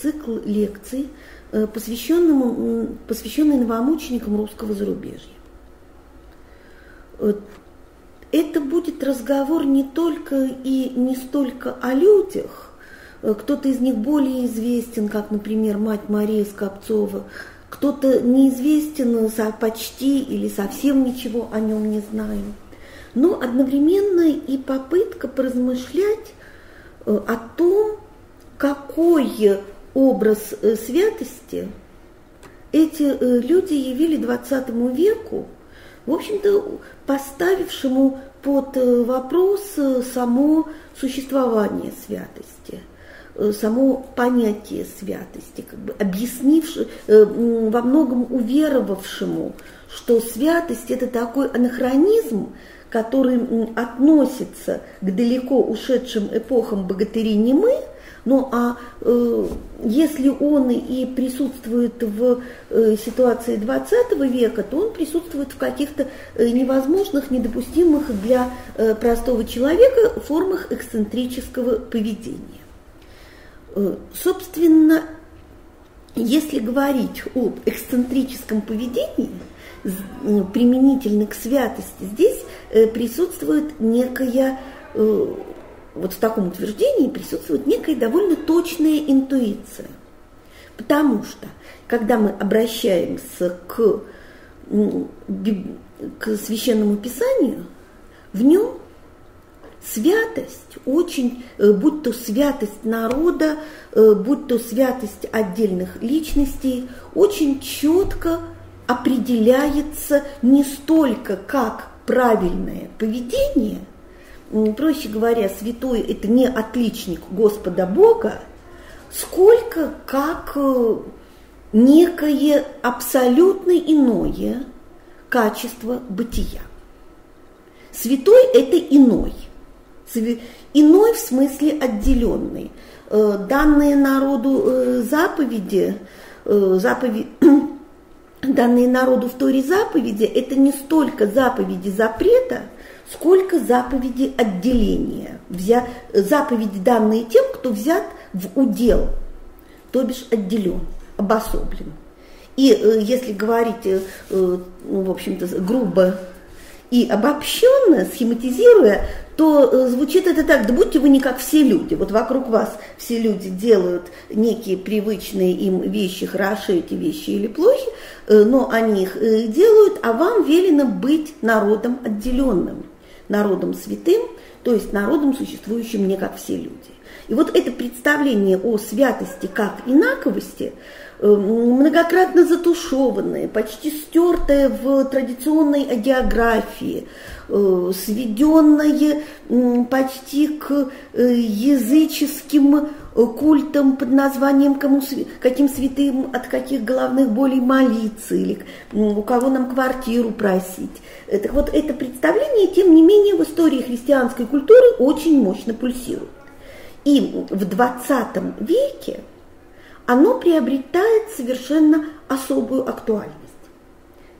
цикл лекций, посвященному, посвященный новомученикам русского зарубежья. Это будет разговор не только и не столько о людях, кто-то из них более известен, как, например, мать Мария Скопцова, кто-то неизвестен почти или совсем ничего о нем не знаем – но одновременно и попытка поразмышлять э, о том, какой образ э, святости эти э, люди явили XX веку, в общем-то, поставившему под вопрос само существование святости, само понятие святости, как бы объяснивши, во многом уверовавшему, что святость это такой анахронизм, который относится к далеко ушедшим эпохам богатыри не мы, ну а э, если он и присутствует в э, ситуации 20 века, то он присутствует в каких-то э, невозможных, недопустимых для э, простого человека формах эксцентрического поведения. Э, собственно, если говорить об эксцентрическом поведении, применительно к святости, здесь э, присутствует некая, э, вот в таком утверждении присутствует некая довольно точная интуиция. Потому что, когда мы обращаемся к, к священному писанию, в нем святость очень, э, будь то святость народа, будь то святость отдельных личностей, очень четко определяется не столько как правильное поведение, проще говоря, святой это не отличник Господа Бога, сколько как э, некое абсолютно иное качество бытия. Святой это иной. Иной в смысле отделенный. Э, данные народу э, заповеди, заповеди данные народу в Торе заповеди, это не столько заповеди запрета, сколько заповеди отделения. Взя, заповеди, данные тем, кто взят в удел, то бишь отделен, обособлен. И э, если говорить, э, ну, в общем-то, грубо и обобщенно, схематизируя, то э, звучит это так, да будьте вы не как все люди. Вот вокруг вас все люди делают некие привычные им вещи, хороши эти вещи или плохи, э, но они их э, делают, а вам велено быть народом отделенным, народом святым, то есть народом, существующим не как все люди. И вот это представление о святости как инаковости – многократно затушеванное, почти стертое в традиционной агеографии, Э, сведенное почти к э, языческим э, культам под названием кому, каким святым от каких головных болей молиться или у кого нам квартиру просить. Так вот, это представление, тем не менее, в истории христианской культуры очень мощно пульсирует. И в 20 веке оно приобретает совершенно особую актуальность.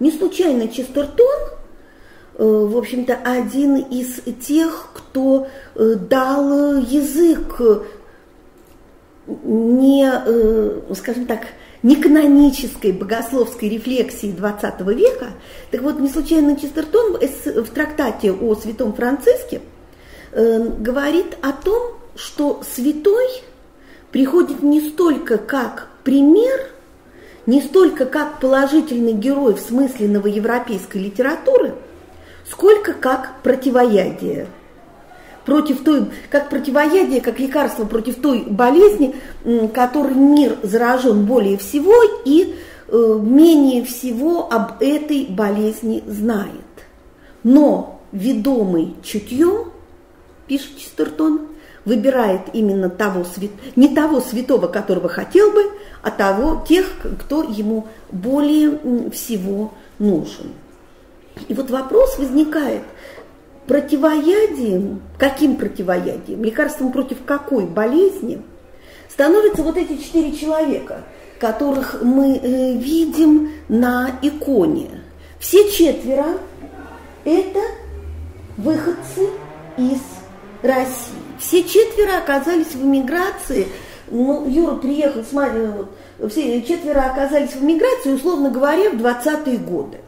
Не случайно Честертон – Э, в общем-то, один из тех, кто э, дал язык не, э, скажем так, не канонической богословской рефлексии XX века. Так вот, не случайно Честертон в трактате о святом Франциске говорит о том, что святой приходит не столько как пример, не столько как положительный герой в смысле новоевропейской литературы – сколько как противоядие. Против той, как противоядие, как лекарство против той болезни, которой мир заражен более всего и э, менее всего об этой болезни знает. Но ведомый чутьем, пишет Честертон, выбирает именно того, не того святого, которого хотел бы, а того, тех, кто ему более всего нужен. И вот вопрос возникает, противоядием, каким противоядием, лекарством против какой болезни становятся вот эти четыре человека, которых мы э, видим на иконе. Все четверо – это выходцы из России. Все четверо оказались в эмиграции. Ну, Юра приехал, смотри, вот, все четверо оказались в эмиграции, условно говоря, в 20-е годы.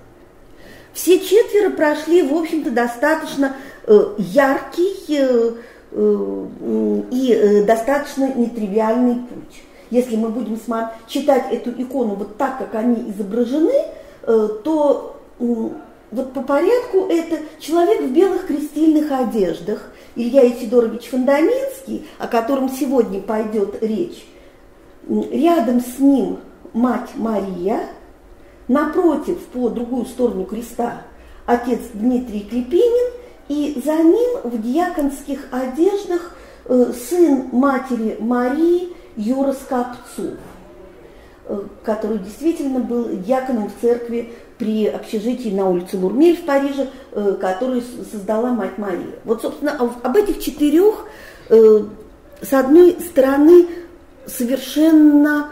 Все четверо прошли, в общем-то, достаточно э, яркий э, э, и э, достаточно нетривиальный путь. Если мы будем читать эту икону вот так, как они изображены, э, то вот по порядку это человек в белых крестильных одеждах, Илья Исидорович Фондаминский, о котором сегодня пойдет речь. Рядом с ним мать Мария, напротив, по другую сторону креста, отец Дмитрий Клепинин, и за ним в дьяконских одеждах э, сын матери Марии Юра Скопцов, э, который действительно был дьяконом в церкви при общежитии на улице Лурмель в Париже, э, который создала мать Мария. Вот, собственно, об этих четырех, с одной стороны, совершенно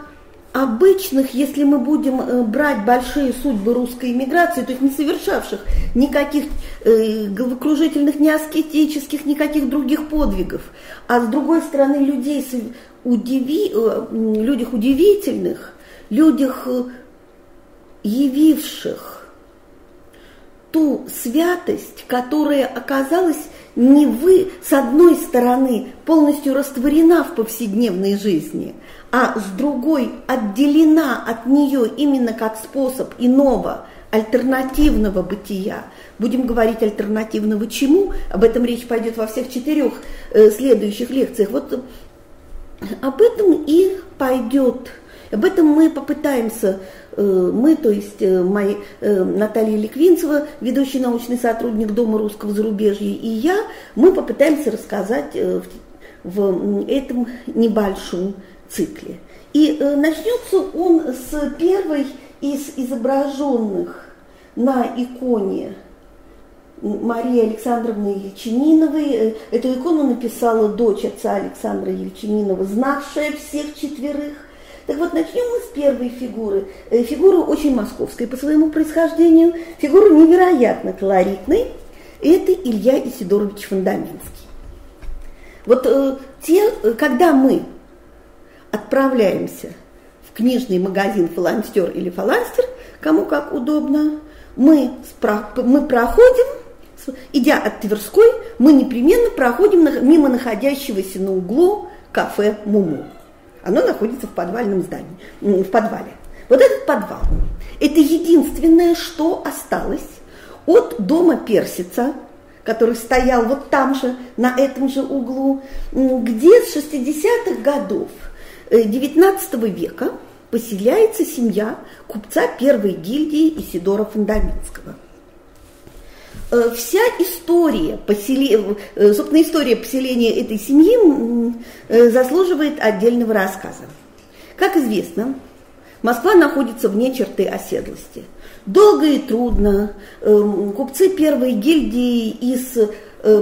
обычных, если мы будем э, брать большие судьбы русской иммиграции, то есть не совершавших никаких э, головокружительных, ни аскетических, никаких других подвигов, а с другой стороны людей, удиви, э, людях удивительных, людях, э, явивших ту святость, которая оказалась не вы, с одной стороны, полностью растворена в повседневной жизни – а с другой отделена от нее именно как способ иного, альтернативного бытия. Будем говорить альтернативного чему, об этом речь пойдет во всех четырех э, следующих лекциях. Вот э, об этом и пойдет. Об этом мы попытаемся, э, мы, то есть э, мои, э, Наталья Ликвинцева, ведущий научный сотрудник Дома русского зарубежья, и я, мы попытаемся рассказать э, в, в этом небольшом цикле. И э, начнется он с первой из изображенных на иконе Марии Александровны Ельчининовой. Э, эту икону написала дочь отца Александра Ельчининова, знавшая всех четверых. Так вот, начнем мы с первой фигуры. Э, фигуры очень московской по своему происхождению, фигуры невероятно колоритной. Это Илья Исидорович Фундаминский. Вот те, когда мы отправляемся в книжный магазин «Фаланстер» или «Фаланстер», кому как удобно, мы, мы проходим, идя от Тверской, мы непременно проходим мимо находящегося на углу кафе «Муму». Оно находится в подвальном здании, в подвале. Вот этот подвал – это единственное, что осталось от дома Персица, который стоял вот там же, на этом же углу, где с 60-х годов – XIX э, века поселяется семья купца первой гильдии Исидора Фундаминского. Э, вся история, поселе... Э, собственно, история поселения этой семьи заслуживает отдельного рассказа. Как известно, Москва находится вне черты оседлости. Долго и трудно купцы первой гильдии из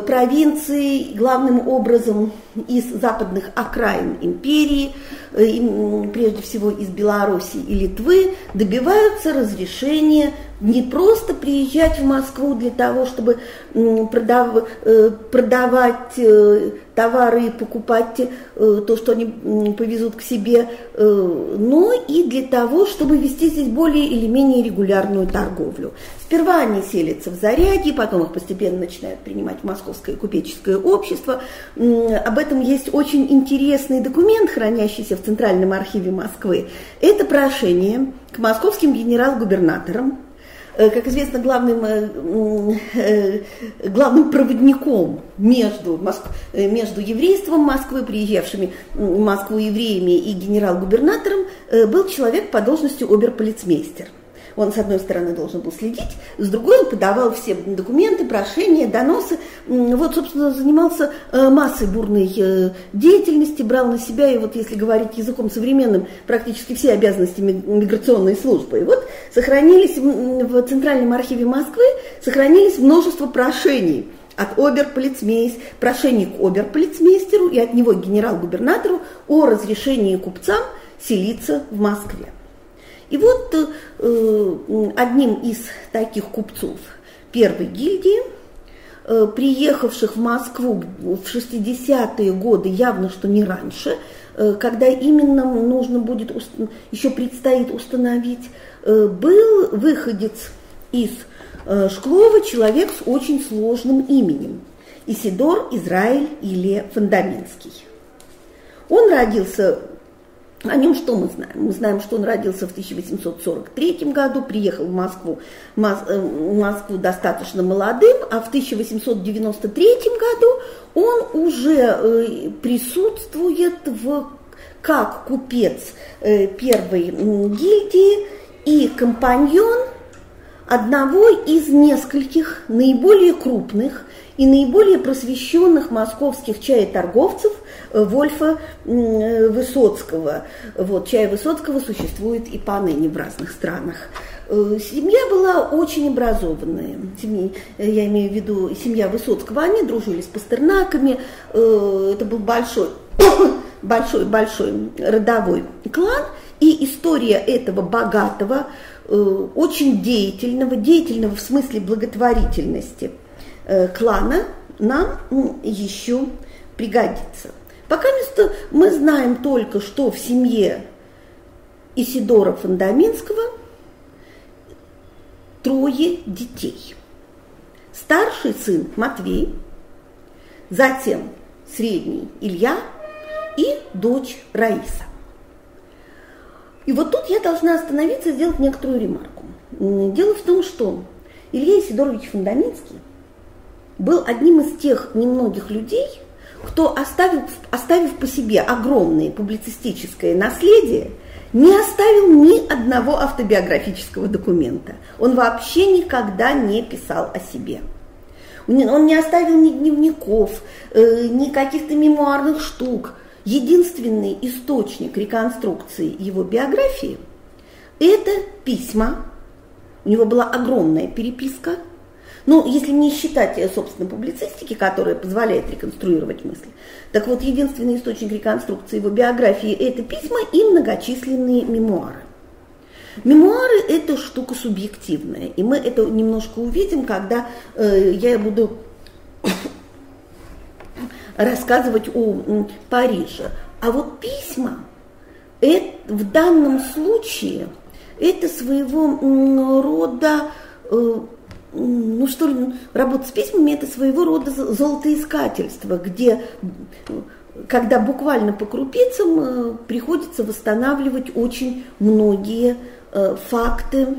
провинции, главным образом из западных окраин империи, э, прежде всего из Белоруссии и Литвы, добиваются разрешения не просто приезжать в Москву для того, чтобы продав, э, продавать э, товары и покупать то, что они повезут к себе, но и для того, чтобы вести здесь более или менее регулярную торговлю. Сперва они селятся в Заряге, потом их постепенно начинают принимать Московское купеческое общество. Об этом есть очень интересный документ, хранящийся в Центральном архиве Москвы. Это прошение к московским генерал-губернаторам, э, как известно, главным, э, э, главным проводником между, между еврейством Москвы, приезжавшими в Москву евреями и генерал-губернатором, был человек по должности оберполицмейстер. Он, с одной стороны, должен был следить, с другой он подавал все документы, прошения, доносы. Вот, собственно, занимался э, массой бурной э, деятельности, брал на себя, и вот если говорить языком современным, практически все обязанности миграционной службы. И вот сохранились в Центральном архиве Москвы, сохранились множество прошений от оберполицмейс, прошений к оберполицмейстеру и от него генерал-губернатору о разрешении купцам селиться в Москве. И вот э, одним из таких купцов первой гильдии, э, приехавших в Москву в 60-е годы, явно что не раньше, э, когда именно нужно будет, еще предстоит установить, э, был выходец из э, Шклова, человек с очень сложным именем. Исидор Израиль или Фундаментский. Он родился о нем что мы знаем? Мы знаем, что он родился в 1843 году, приехал в Москву, э, в Москву достаточно молодым, а в 1893 году он уже э, присутствует в, как купец э, первой гильдии и компаньон одного из нескольких наиболее крупных и наиболее просвещенных московских чаеторговцев Вольфа Высоцкого. Вот, чай Высоцкого существует и поныне в разных странах. Э, семья была очень образованная. Семья, я имею в виду семья Высоцкого. Они дружили с пастернаками. Э, это был большой, большой, большой родовой клан. И история этого богатого, э, очень деятельного, деятельного в смысле благотворительности клана нам еще пригодится. Пока мы знаем только, что в семье Исидора Фундаминского трое детей. Старший сын Матвей, затем средний Илья и дочь Раиса. И вот тут я должна остановиться и сделать некоторую ремарку. Дело в том, что Илья Исидорович Фундаминский был одним из тех немногих людей, кто, оставил, оставив по себе огромное публицистическое наследие, не оставил ни одного автобиографического документа. Он вообще никогда не писал о себе. Он не оставил ни дневников, э, ни каких-то мемуарных штук. Единственный источник реконструкции его биографии – это письма. У него была огромная переписка – ну, если не считать, э, собственно, публицистики, которая позволяет реконструировать мысли, так вот, единственный источник реконструкции его биографии – это письма и многочисленные мемуары. Мемуары – это штука субъективная, и мы это немножко увидим, когда э, я буду рассказывать о Париже. А вот письма это, в данном случае это своего рода э, ну что ли, работа с письмами это своего рода золотоискательство, где когда буквально по крупицам э, приходится восстанавливать очень многие э, факты,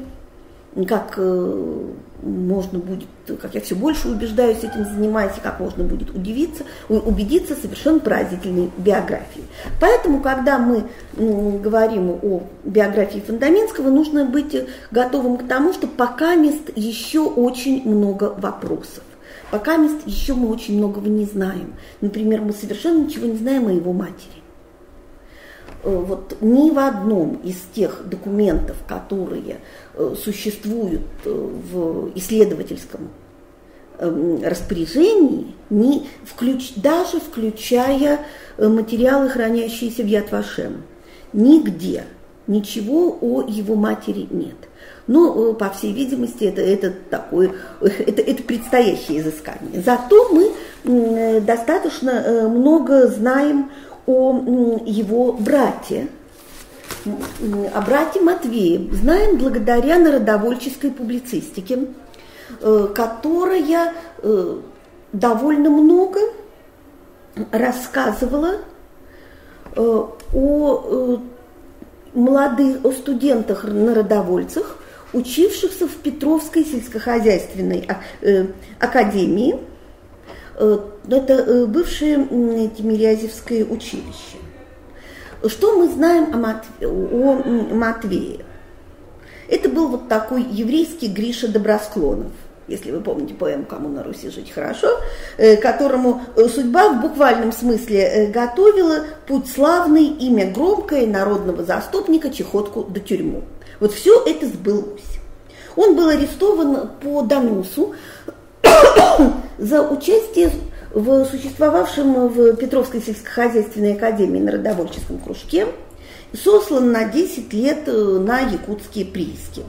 как э, можно будет, как я все больше убеждаюсь этим занимаясь, и как можно будет удивиться, убедиться совершенно поразительной биографии. Поэтому, когда мы говорим о биографии Фундаментского, нужно быть готовым к тому, что пока мест еще очень много вопросов. Пока мест еще мы очень многого не знаем. Например, мы совершенно ничего не знаем о его матери. Э, вот ни в одном из тех документов, которые э, существуют э, в исследовательском эм, распоряжении, не включ, даже включая материалы, хранящиеся в Ятвашем, нигде ничего о его матери нет. Но, по всей видимости, это, это такое, это, это предстоящее изыскание. Зато мы достаточно много знаем о его брате, о брате Матвее знаем благодаря народовольческой публицистике, э, которая э, довольно много рассказывала э, о молодых о студентах народовольцах, учившихся в Петровской сельскохозяйственной академии – Э, это э, бывшее Тимирязевское училище. Что мы знаем о, Матве, о Матвее? Это был вот такой еврейский Гриша Добросклонов если вы помните поэму «Кому на Руси жить хорошо», э, которому э, судьба в буквальном смысле э, готовила путь славный, имя громкое, народного заступника, чехотку до тюрьму. Вот все это сбылось. Он был арестован по доносу за участие в существовавшем в Петровской сельскохозяйственной академии народовольческом кружке, сослан на 10 лет на якутские прииски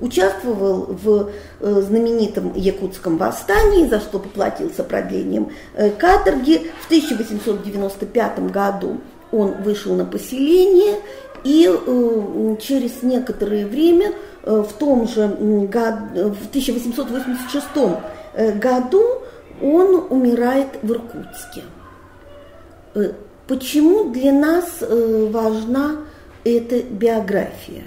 участвовал в э, знаменитом Якутском восстании, за что поплатился продлением э, каторги. В 1895 году он вышел на поселение и э, через некоторое время в том же году, в 1886 году он умирает в Иркутске. Почему для нас важна эта биография?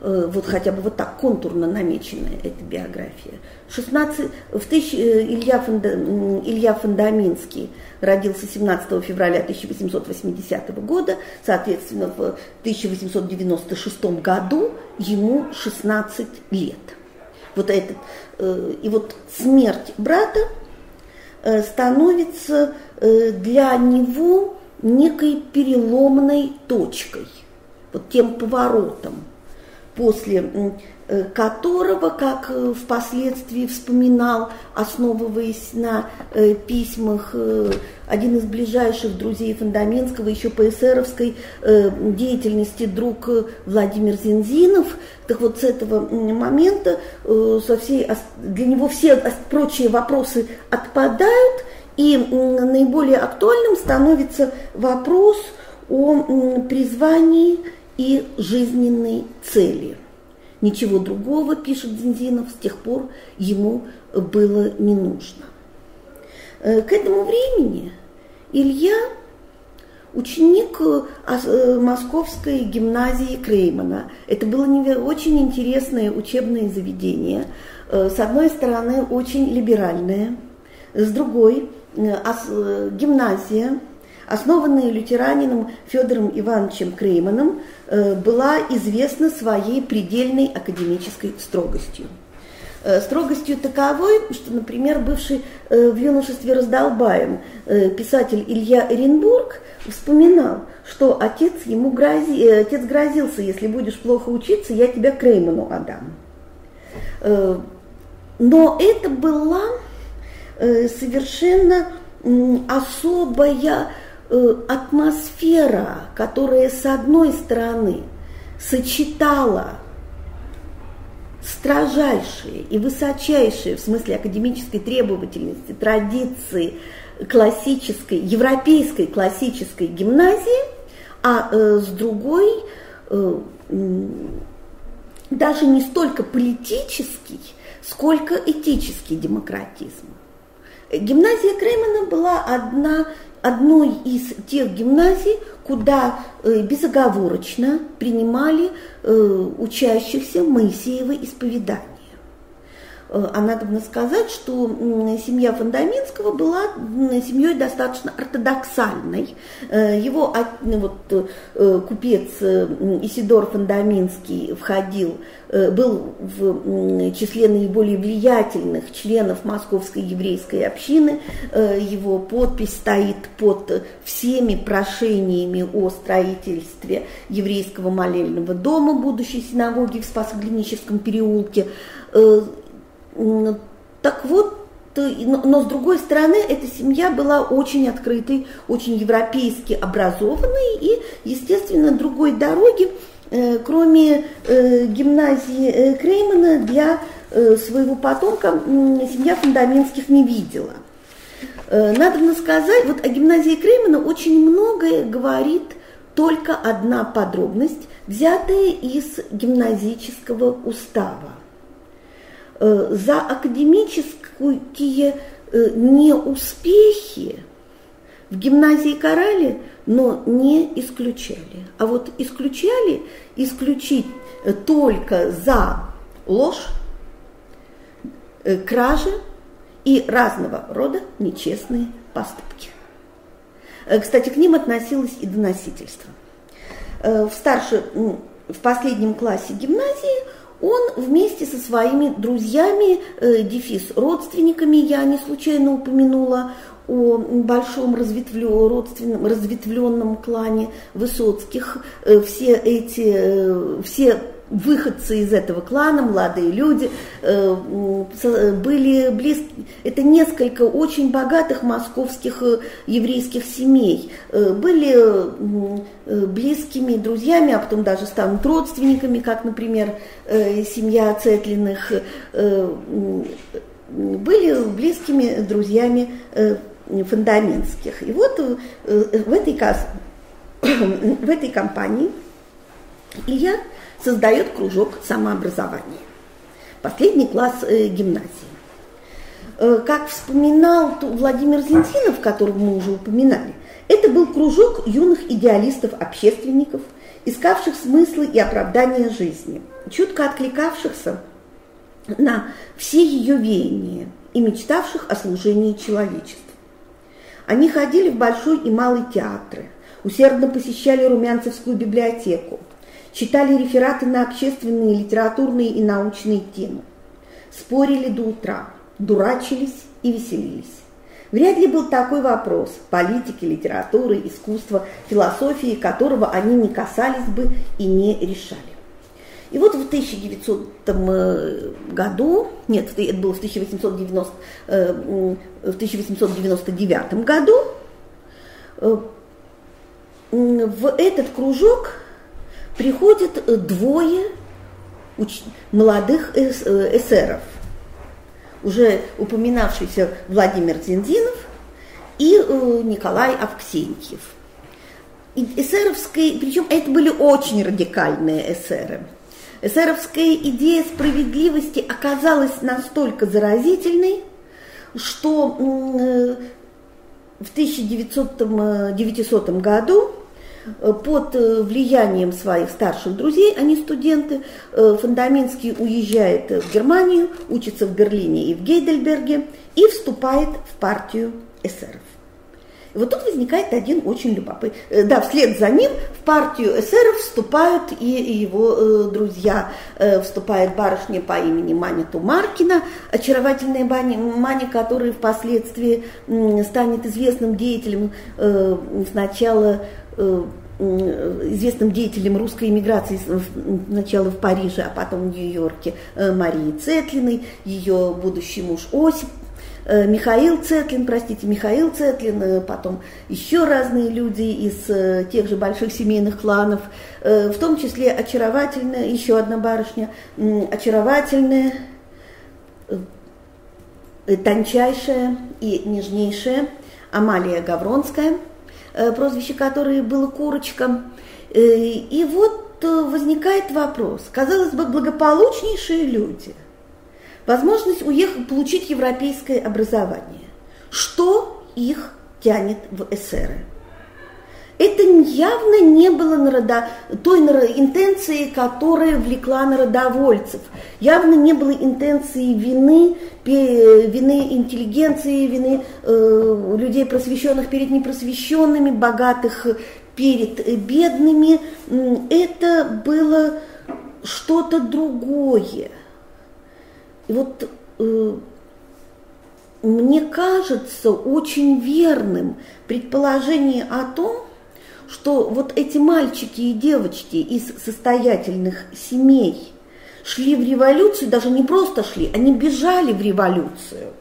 Э, вот хотя бы вот так контурно намеченная эта биография. 16, в тысяч, э, Илья, Фонда, Илья Фондаминский родился 17 февраля 1880 года, соответственно, в 1896 году ему 16 лет. Вот этот, э, и вот смерть брата становится для него некой переломной точкой, вот тем поворотом – после э, которого, как э, впоследствии вспоминал, основываясь на э, письмах один из ближайших друзей Фондаменского, еще по эсеровской деятельности друг Владимир Зинзинов, так вот с этого момента со всей, для него все прочие вопросы отпадают, и наиболее актуальным становится вопрос о призвании и жизненной цели. Ничего другого, пишет Зинзинов, с тех пор ему было не нужно. Э, к этому времени Илья ученик э, э, Московской гимназии Креймана. Это было очень интересное учебное заведение. С одной стороны, очень либеральное, с другой, гимназия основанная лютеранином Федором Ивановичем Крейманом, была известна своей предельной академической строгостью. Э, строгостью таковой, что, например, бывший э, в юношестве раздолбаем писатель Илья Эренбург вспоминал, что отец ему грози, отец грозился, если будешь плохо учиться, я тебя Крейману отдам. Но это была совершенно особая Э, атмосфера, которая с одной стороны сочетала строжайшие и высочайшие в смысле академической требовательности традиции классической, европейской классической гимназии, а э, с другой э, даже не столько политический, сколько этический демократизм. Гимназия Кремена была одна одной из тех гимназий, куда э, безоговорочно принимали э, учащихся Моисеева исповедания. Э, а надо сказать, что семья Фондаминского была семьей достаточно ортодоксальной. Э, его ну, вот, э, купец Исидор Фондаминский входил, был в числе наиболее влиятельных членов Московской еврейской общины. Его подпись стоит под всеми прошениями о строительстве еврейского молельного дома, будущей синагоги в Спасоглиническом переулке так вот, но с другой стороны, эта семья была очень открытой, очень европейски образованной, и, естественно, другой дороги, э, кроме э, гимназии э, Креймана, для своего потомка семья Фундаментских не видела. Надо сказать, вот о гимназии Креймана очень многое говорит только одна подробность, взятая из гимназического устава. Э, за академические э, неуспехи в гимназии карали, но не исключали. А вот исключали исключить только за ложь, э, кражи и разного рода нечестные поступки. Кстати, к ним относилось и доносительство. В старше в последнем классе гимназии он вместе со своими друзьями, э, дефис родственниками, я не случайно упомянула о большом родственном, разветвленном клане Высоцких, э, все эти, э, все выходцы из этого клана, молодые люди, э, были близки, это несколько очень богатых московских э, еврейских семей, э, были близкими друзьями, а потом даже станут родственниками, как, например, семья Цетлиных, были близкими друзьями фундаментских. И вот в этой, в этой компании Илья создает кружок самообразования. Последний класс э, гимназии. Э, как вспоминал Владимир Зинтинов, которого мы уже упоминали, это был кружок юных идеалистов-общественников, искавших смыслы и оправдания жизни, чутко откликавшихся на все ее веяния и мечтавших о служении человечеству. Они ходили в большой и малый театры, усердно посещали Румянцевскую библиотеку, читали рефераты на общественные, литературные и научные темы, спорили до утра, дурачились и веселились. Вряд ли был такой вопрос политики, литературы, искусства, философии, которого они не касались бы и не решали. И вот в 1900 э, году, нет, это было в, 1890, э, в 1899 году, э, в этот кружок приходят э, двое уч... молодых эс... Э, эсеров, уже упоминавшийся Владимир Зиндинов и э, Николай Авксентьев. И эсеровские, причем это были очень радикальные эсеры. Эсеровская идея справедливости оказалась настолько заразительной, что в 1900 году Э, под э, влиянием своих старших друзей, они студенты, э, Фундаментский уезжает в Германию, учится в Берлине и в Гейдельберге и вступает в партию эсеров. Вот тут возникает один очень любопытный. Да, вслед за ним в партию эсеров вступают и его э, друзья. Э, вступает барышня по имени Маня Тумаркина, очаровательная Маня, Маня которая впоследствии э, станет известным деятелем э, сначала Э, известным деятелем русской эмиграции сначала в Париже, а потом в Нью-Йорке э, Марии Цетлиной, ее будущий муж Осип, э, Михаил Цетлин, простите, Михаил Цетлин, потом еще разные люди из тех же больших семейных кланов, в том числе очаровательная, еще одна барышня, очаровательная, тончайшая и нежнейшая Амалия Гавронская – Э, прозвище которое было Курочка. Э, и вот э, возникает вопрос. Казалось бы, благополучнейшие люди. Возможность уехать, получить европейское образование. Что их тянет в эсеры? это явно не было народа, той интенции, которая влекла народовольцев. Явно не было интенции вины, вины интеллигенции, вины э, людей просвещенных перед непросвещенными, богатых перед бедными. Это было что-то другое. И вот э, мне кажется очень верным предположение о том, что вот эти мальчики и девочки из состоятельных семей шли в революцию, даже не просто шли, они бежали в революцию.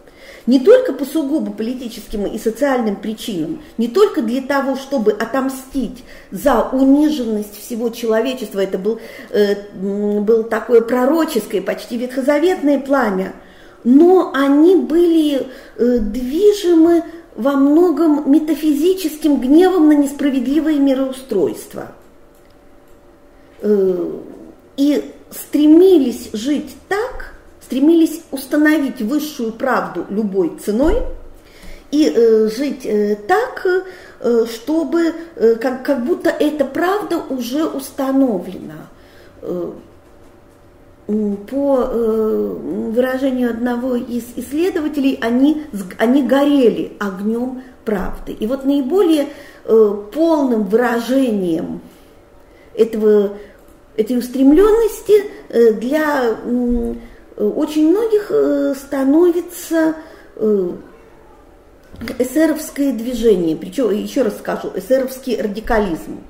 Не только по сугубо политическим и социальным причинам, не только для того, чтобы отомстить за униженность всего человечества, это был, э, было такое пророческое, почти ветхозаветное пламя, но они были э, движимы во многом метафизическим гневом на несправедливое мироустройство. Э, и стремились жить так, стремились установить высшую правду любой ценой и э, жить э, так, чтобы как, как будто эта правда уже установлена по э, выражению одного из исследователей, они, они горели огнем правды. И вот наиболее э, полным выражением этого этой устремленности э, для очень многих э, становится э, эсеровское движение, причем, еще раз скажу, эсеровский радикализм.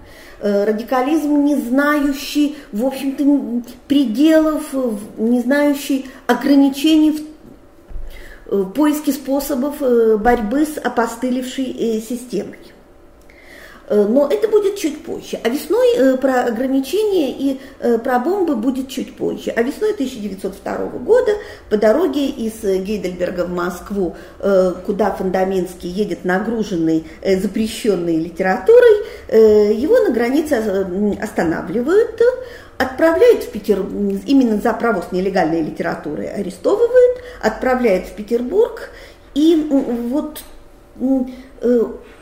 Радикализм, не знающий, в общем-то, пределов, не знающий ограничений в поиске способов борьбы с опостылевшей системой. Э, но это будет чуть позже. А весной э, про ограничения и э, про бомбы будет чуть позже. А весной 1902 года по дороге из Гейдельберга в Москву, куда Фундаментский едет нагруженный запрещенной литературой, его на границе останавливают, отправляют в Петербург, именно за провоз нелегальной литературы арестовывают, отправляют в Петербург, и вот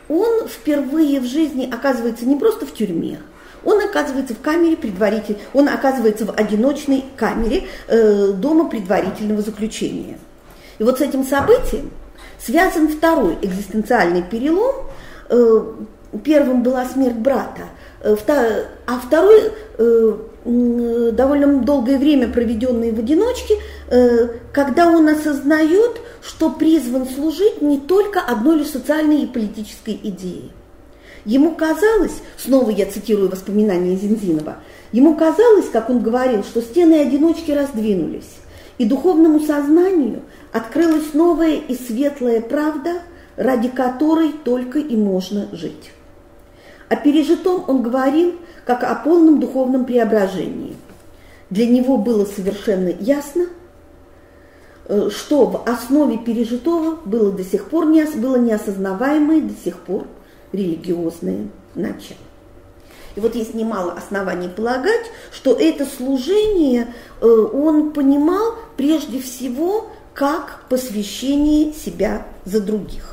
он впервые в жизни оказывается не просто в тюрьме, он оказывается в камере предварительной, он оказывается в одиночной камере э, дома предварительного заключения. И вот с этим событием связан второй экзистенциальный перелом. Э, первым была смерть брата, а второй э, довольно долгое время проведенный в одиночке, э, когда он осознает, что призван служить не только одной лишь социальной и политической идее. Ему казалось, снова я цитирую воспоминания Зинзинова, ему казалось, как он говорил, что стены одиночки раздвинулись, и духовному сознанию открылась новая и светлая правда, ради которой только и можно жить. О пережитом он говорил как о полном духовном преображении. Для него было совершенно ясно – Э, что в основе пережитого было до сих пор не, было неосознаваемое до сих пор религиозное начало. И вот есть немало оснований полагать, что это служение э, он понимал прежде всего как посвящение себя за других.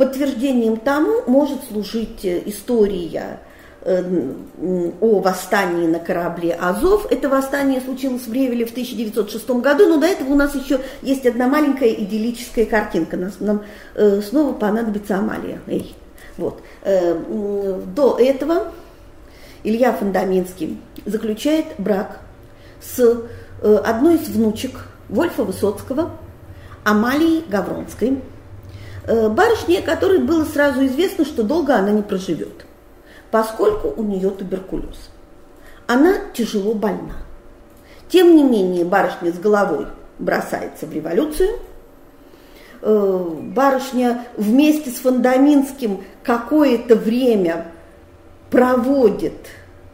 Подтверждением тому может служить э, история Э, о восстании на корабле Азов. Это восстание случилось в Ревеле в 1906 году, но до этого у нас еще есть одна маленькая идиллическая картинка. Нам, нам э, снова понадобится Амалия. Эй. Вот. Э, до этого Илья Фундаминский заключает брак с э, одной из внучек Вольфа Высоцкого, Амалией Гавронской, э, барышне, которой было сразу известно, что долго она не проживет поскольку у нее туберкулез. Она тяжело больна. Тем не менее, барышня с головой бросается в революцию. Э, барышня вместе с Фондаминским какое-то время проводит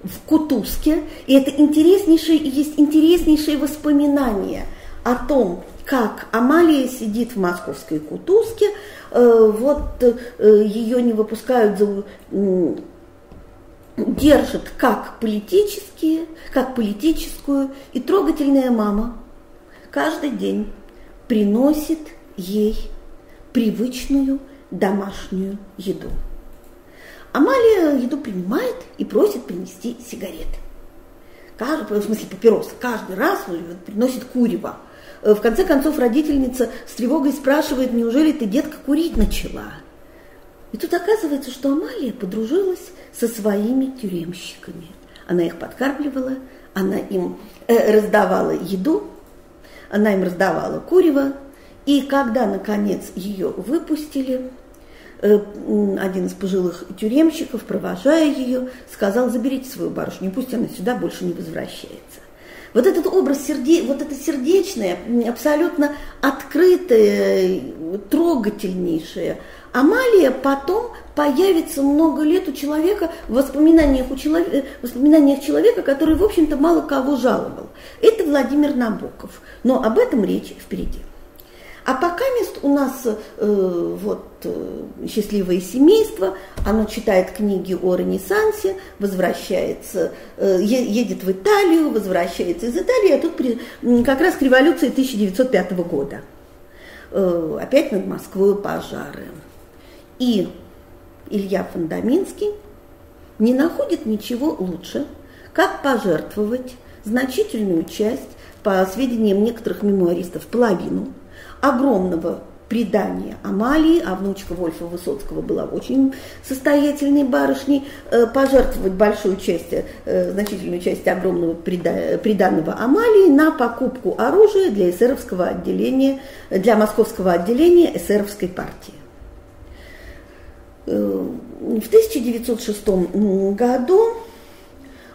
в Кутузке, и это интереснейшие, есть интереснейшие воспоминания о том, как Амалия сидит в московской Кутузке, э, вот э, ее не выпускают за держит как политические, как политическую, и трогательная мама каждый день приносит ей привычную домашнюю еду. Амалия еду принимает и просит принести сигареты. Каждый, в смысле папиросы. Каждый раз приносит курево. В конце концов родительница с тревогой спрашивает, неужели ты, детка, курить начала? И тут оказывается, что Амалия подружилась со своими тюремщиками. Она их подкармливала, она им э, раздавала еду, она им раздавала курево. И когда, наконец, ее выпустили, э, один из пожилых тюремщиков, провожая ее, сказал, заберите свою барышню, пусть она сюда больше не возвращается. Вот этот образ, серде... вот это сердечное, абсолютно открытое, трогательнейшее, Амалия потом появится много лет у человека в воспоминаниях, у человека, в воспоминаниях человека, который, в общем-то, мало кого жаловал. Это Владимир Набоков. Но об этом речь впереди. А пока мест у нас э, вот э, счастливое семейство, оно читает книги о Ренессансе, возвращается, э, едет в Италию, возвращается из Италии, а тут при, как раз к революции 1905 года. Э, опять над Москвой пожары. И Илья Фундаминский не находит ничего лучше, как пожертвовать значительную часть, по сведениям некоторых мемуаристов, половину огромного предание Амалии, а внучка Вольфа Высоцкого была очень состоятельной барышней, э, пожертвовать большую часть, э, значительную часть огромного приданного Амалии на покупку оружия для эсеровского отделения, для московского отделения эсеровской партии. Э, в 1906 году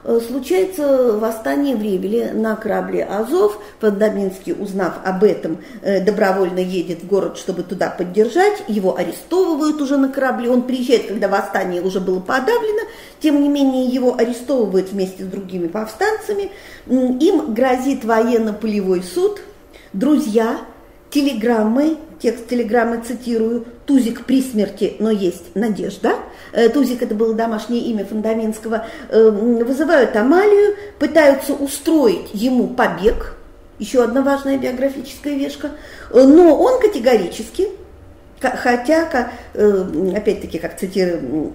случается восстание в Ревеле на корабле Азов. Фандаминский, узнав об этом, э, добровольно едет в город, чтобы туда поддержать. Его арестовывают уже на корабле. Он приезжает, когда восстание уже было подавлено. Тем не менее, его арестовывают вместе с другими повстанцами. Им грозит военно-полевой суд. Друзья, телеграммы, текст телеграммы цитирую, «Тузик при смерти, но есть надежда». Э, Тузик – это было домашнее имя Фундаментского. Э, вызывают Амалию, пытаются устроить ему побег, еще одна важная биографическая вешка, э, но он категорически, хотя, опять-таки, как цитирую,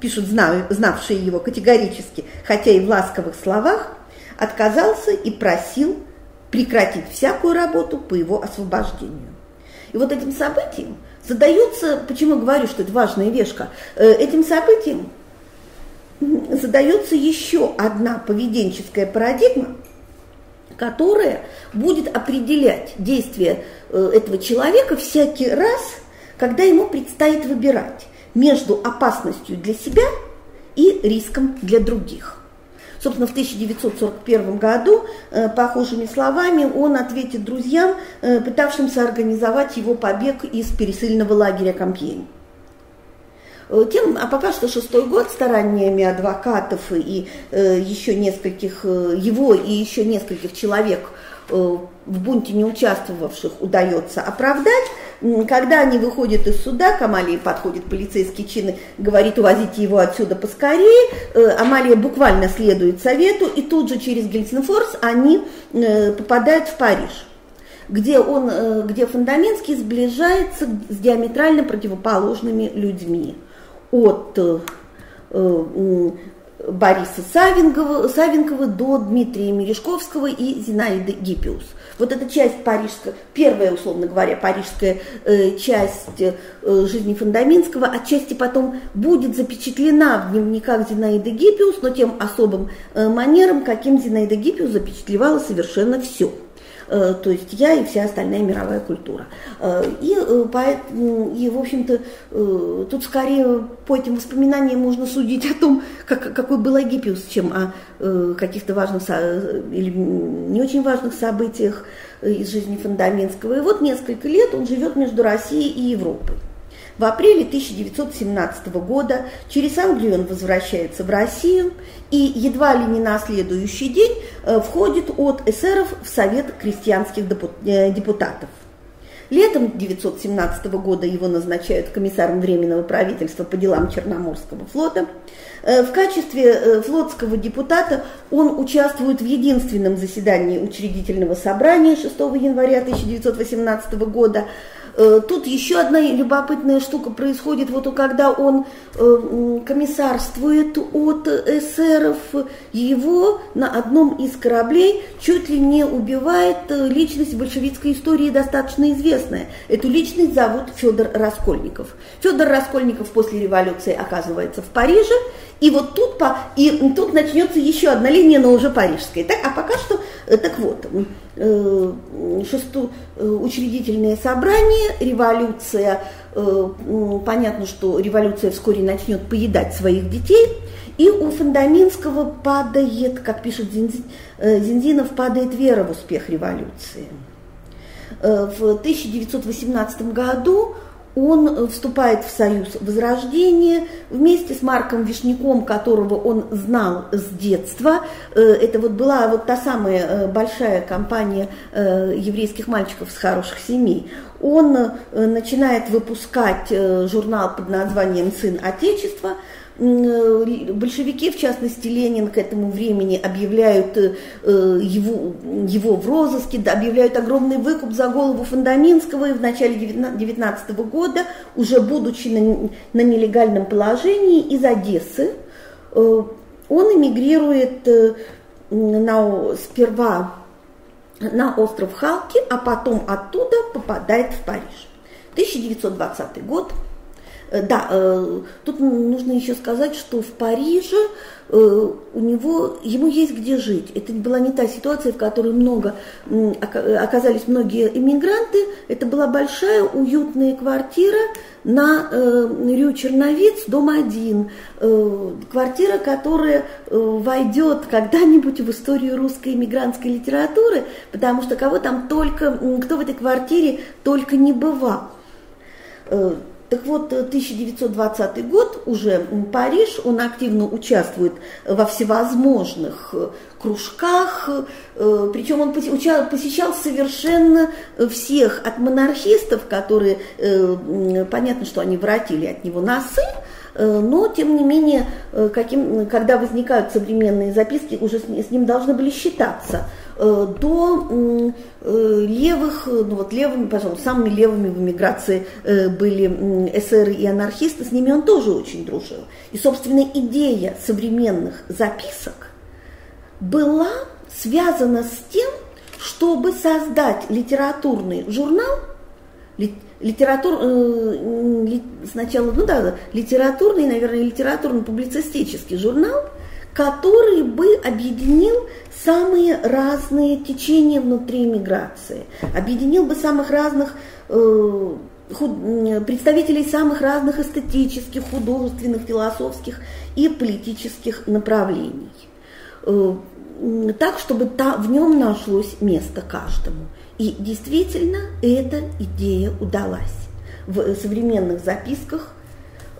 пишут знавшие его категорически, хотя и в ласковых словах, отказался и просил прекратить всякую работу по его освобождению. И вот этим событием задается, почему говорю, что это важная вешка, э, этим событием задается еще одна поведенческая парадигма, которая будет определять действия э, этого человека всякий раз, когда ему предстоит выбирать между опасностью для себя и риском для других. Собственно, в 1941 году, э, похожими словами, он ответит друзьям, э, пытавшимся организовать его побег из пересыльного лагеря Компьень. Э, тем, а пока что шестой год стараниями адвокатов и э, еще нескольких, его и еще нескольких человек в бунте не участвовавших удается оправдать. Когда они выходят из суда, к Амалии подходит полицейский чин говорит, увозите его отсюда поскорее. Э, Амалия буквально следует совету, и тут же через Гельсинфорс они э, попадают в Париж где, он, э, где Фундаментский сближается с диаметрально противоположными людьми. От Бориса Савенкова, Савенкова до Дмитрия Мережковского и Зинаиды Гиппиус. Вот эта часть парижская, первая, условно говоря, парижская э, часть э, жизни Фундаминского, отчасти потом будет запечатлена в дневниках Зинаиды Гиппиус, но тем особым э, манером, каким Зинаида Гиппиус запечатлевала совершенно все. Э, то есть я и вся остальная мировая культура. Э, и, э, и в общем-то, тут скорее по этим воспоминаниям можно судить о том, как, какой был Агиппиус, чем о каких-то важных или не очень важных событиях из жизни Фундаментского. И вот несколько лет он живет между Россией и Европой. В апреле 1917 года через Англию он возвращается в Россию и едва ли не на следующий день э, входит от эсеров в Совет крестьянских э, депутатов. Летом 1917 года его назначают комиссаром Временного правительства по делам Черноморского флота. Э, в качестве флотского депутата он участвует в единственном заседании учредительного собрания 6 января 1918 года, тут еще одна любопытная штука происходит, вот когда он э, комиссарствует от эсеров, его на одном из кораблей чуть ли не убивает э, личность большевистской истории достаточно известная. Эту личность зовут Федор Раскольников. Федор Раскольников после революции оказывается в Париже, и вот тут, по, и тут начнется еще одна линия, но уже парижская. Так, а пока что, так вот, Э, шесту, э, учредительное собрание, революция, э, понятно, что революция вскоре начнет поедать своих детей, и у Фондаминского падает, как пишет Зинзинов, падает вера в успех революции. В 1918 году он э, вступает в союз Возрождения вместе с Марком Вишняком, которого он знал с детства. Э, это вот была вот та самая э, большая компания еврейских мальчиков с хороших семей. Он начинает выпускать журнал под названием «Сын Отечества», Э, большевики, в частности Ленин, к этому времени объявляют э, его, его в розыске, объявляют огромный выкуп за голову Фундаминского, и в начале 19 года, уже будучи на, на нелегальном положении из Одессы, э, он эмигрирует на, сперва на остров Халки, а потом оттуда попадает в Париж. 1920 год. Э, да, э, тут нужно еще сказать, что в Париже э, у него, ему есть где жить. Это была не та ситуация, в которой много, оказались многие иммигранты. Это была большая уютная квартира на Рю Черновиц, дом один. Квартира, которая войдет когда-нибудь в историю русской иммигрантской литературы, потому что кого там только, кто в этой квартире только не бывал. Так вот, 1920 э, год, уже Париж, он активно участвует во всевозможных э, кружках, э, причем он посещал совершенно всех, от монархистов, которые, понятно, что они воротили от него носы, но, тем не менее, каким, когда возникают современные записки, уже с ним должны были считаться – до э, левых, ну вот левыми, пожалуйста, самыми левыми в эмиграции э, были эсеры и анархисты, с ними он тоже очень дружил. И, собственно, идея современных записок была связана с тем, чтобы создать литературный журнал, литератур, сначала, ну да, литературный, наверное, литературно-публицистический журнал, который бы объединил самые разные течения внутри миграции, объединил бы самых разных э, представителей самых разных эстетических, художественных, философских и политических направлений. Э, так, чтобы та, в нем нашлось место каждому. И действительно эта идея удалась. В современных записках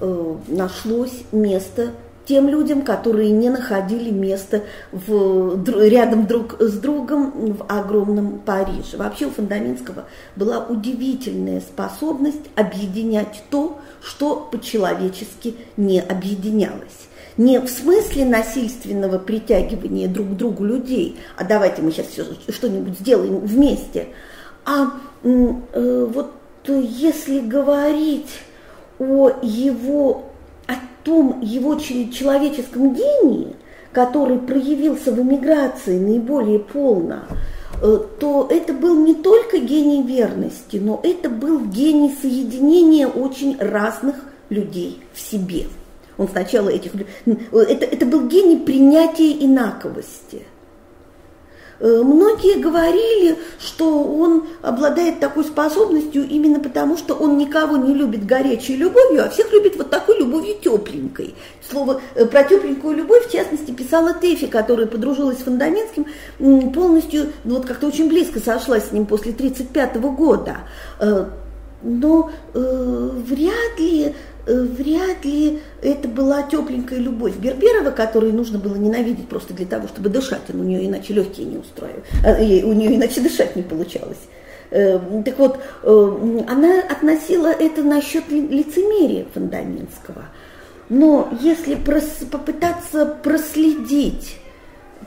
э, нашлось место тем людям, которые не находили места в, рядом друг с другом в огромном Париже. Вообще у Фундаментского была удивительная способность объединять то, что по-человечески не объединялось. Не в смысле насильственного притягивания друг к другу людей, а давайте мы сейчас что-нибудь сделаем вместе, а э, вот если говорить о его том его человеческом гении, который проявился в эмиграции наиболее полно, э, то это был не только гений верности, но это был гений соединения очень разных людей в себе. Он сначала этих... Э, это, это был гений принятия инаковости – многие говорили, что он обладает такой способностью именно потому, что он никого не любит горячей любовью, а всех любит вот такой любовью тепленькой. Слово э, про тепленькую любовь, в частности, писала Тэфи, которая подружилась с Фундаментским, полностью, ну, вот как-то очень близко сошлась с ним после 1935 года. Э, но э, вряд ли Э, вряд ли это была тепленькая любовь Берберова, которую нужно было ненавидеть просто для того, чтобы дышать, у нее иначе легкие не устраивали, а, у нее иначе дышать не получалось. Э, так вот, э, она относила это насчет лицемерия Фундаментского. Но если попытаться проследить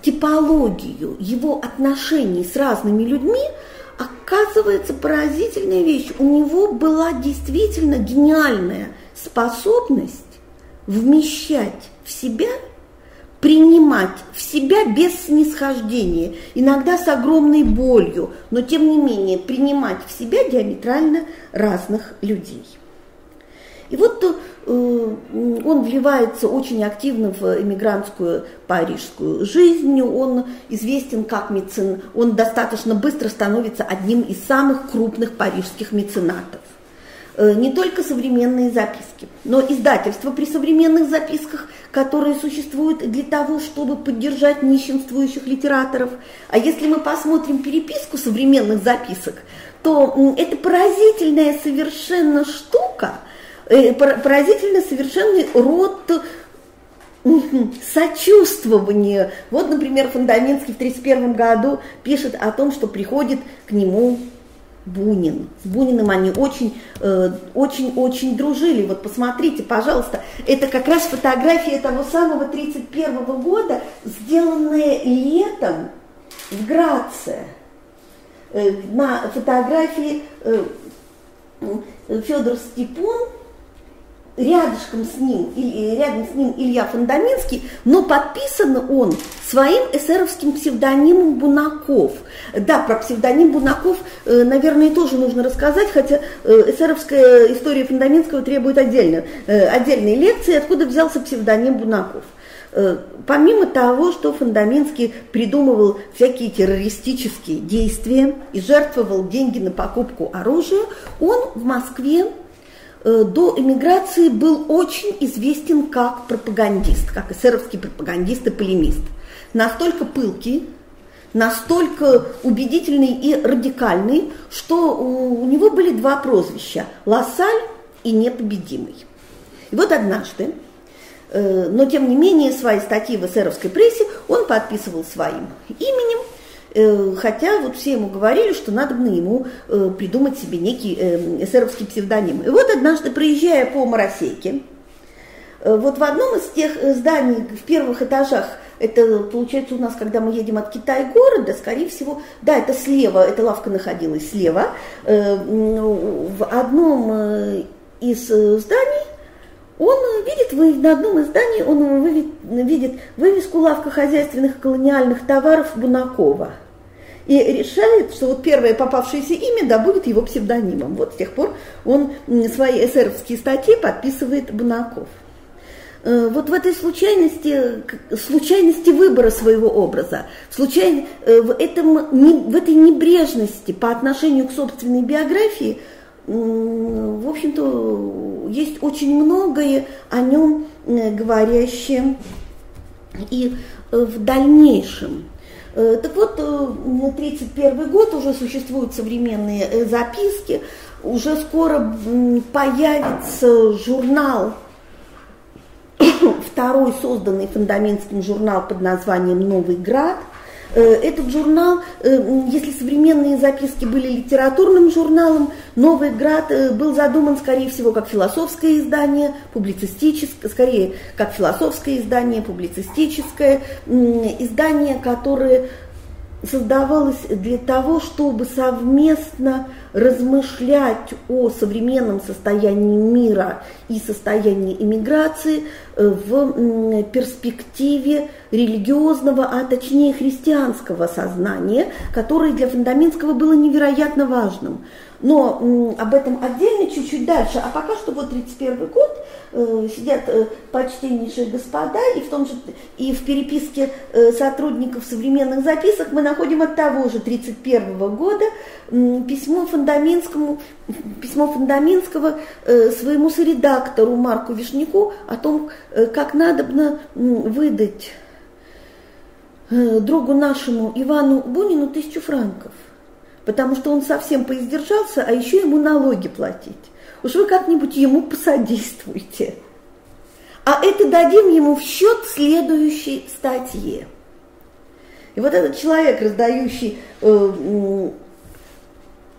типологию его отношений с разными людьми, оказывается поразительная вещь. У него была действительно гениальная способность вмещать в себя, принимать в себя без снисхождения, иногда с огромной болью, но тем не менее принимать в себя диаметрально разных людей. И вот э, он вливается очень активно в эмигрантскую парижскую жизнь, он известен как мецен, он достаточно быстро становится одним из самых крупных парижских меценатов. Э, не только современные записки, но издательства при современных записках, которые существуют для того, чтобы поддержать нищенствующих литераторов. А если мы посмотрим переписку современных записок, то это поразительная совершенно штука, э, поразительно совершенный род сочувствования. Вот, например, Фундаментский в 1931 году пишет о том, что приходит к нему Бунин. С Буниным они очень-очень-очень э, дружили. Вот посмотрите, пожалуйста, это как раз фотография того самого 31 года, сделанная летом в Граце. Э, на фотографии э, Федор Степун рядышком с ним, или рядом с ним Илья Фундаминский, но подписан он своим эсеровским псевдонимом Бунаков. Да, про псевдоним Бунаков, э, наверное, тоже нужно рассказать, хотя э, эсеровская история Фундаминского требует отдельно, э, отдельной лекции, откуда взялся псевдоним Бунаков. Помимо того, что Фундаминский придумывал всякие террористические действия и жертвовал деньги на покупку оружия, он в Москве до эмиграции был очень известен как пропагандист, как эсеровский пропагандист и полемист. Настолько пылкий, настолько убедительный и радикальный, что у него были два прозвища – Лассаль и Непобедимый. И вот однажды, э, но тем не менее свои статьи в эсеровской прессе он подписывал своим именем – Э, хотя вот все ему говорили, что надо бы ему э, придумать себе некий э, эсеровский псевдоним. И вот однажды, проезжая по Моросейке, вот в одном из тех зданий в первых этажах, это получается у нас, когда мы едем от Китая города, скорее всего, да, это слева, эта лавка находилась слева, в одном из зданий он видит, на одном из зданий он видит вывеску лавка хозяйственных колониальных товаров Бунакова – и решает, что вот первое попавшееся имя да, будет его псевдонимом. Вот с тех пор он свои эсеровские статьи подписывает Бунаков. Э, вот в этой случайности, случайности выбора своего образа, в, случай, э, в, этом, в этой небрежности по отношению к собственной биографии, в общем-то, есть очень многое о нем э, говорящее и в дальнейшем. Э, так вот, 1931 э, год уже существуют современные э, записки, уже скоро появится журнал, второй созданный фундаментским журнал под названием «Новый град», этот журнал, э, если современные записки были литературным журналом, «Новый град» э, был задуман, скорее всего, как философское издание, публицистическое, скорее, как философское издание, публицистическое издание, которое создавалось для того, чтобы совместно размышлять о современном состоянии мира и состоянии иммиграции э, в перспективе религиозного, а точнее христианского сознания, которое для Фундаментского было невероятно важным. Но об этом отдельно чуть-чуть дальше. А пока что вот 31 год э, сидят э, почтеннейшие господа, и в том же и в переписке э, сотрудников современных записок мы находим от того же 31 года э, письмо Фундаментскому, письмо Фундаментского э, своему соредактору Марку Вишняку о том, э, как надо выдать э, другу нашему Ивану Бунину тысячу франков потому что он совсем поиздержался, а еще ему налоги платить. Уж вы как-нибудь ему посодействуйте. А это дадим ему в счет следующей статье. И вот этот человек, раздающий э,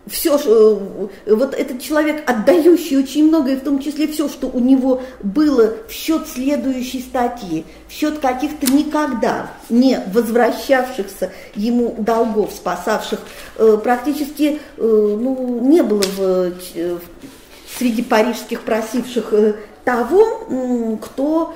все, э, вот этот человек, отдающий очень многое, в том числе все, что у него было в счет следующей статьи, в счет каких-то никогда не возвращавшихся ему долгов, спасавших, э, практически э, ну, не было в, среди парижских просивших того, кто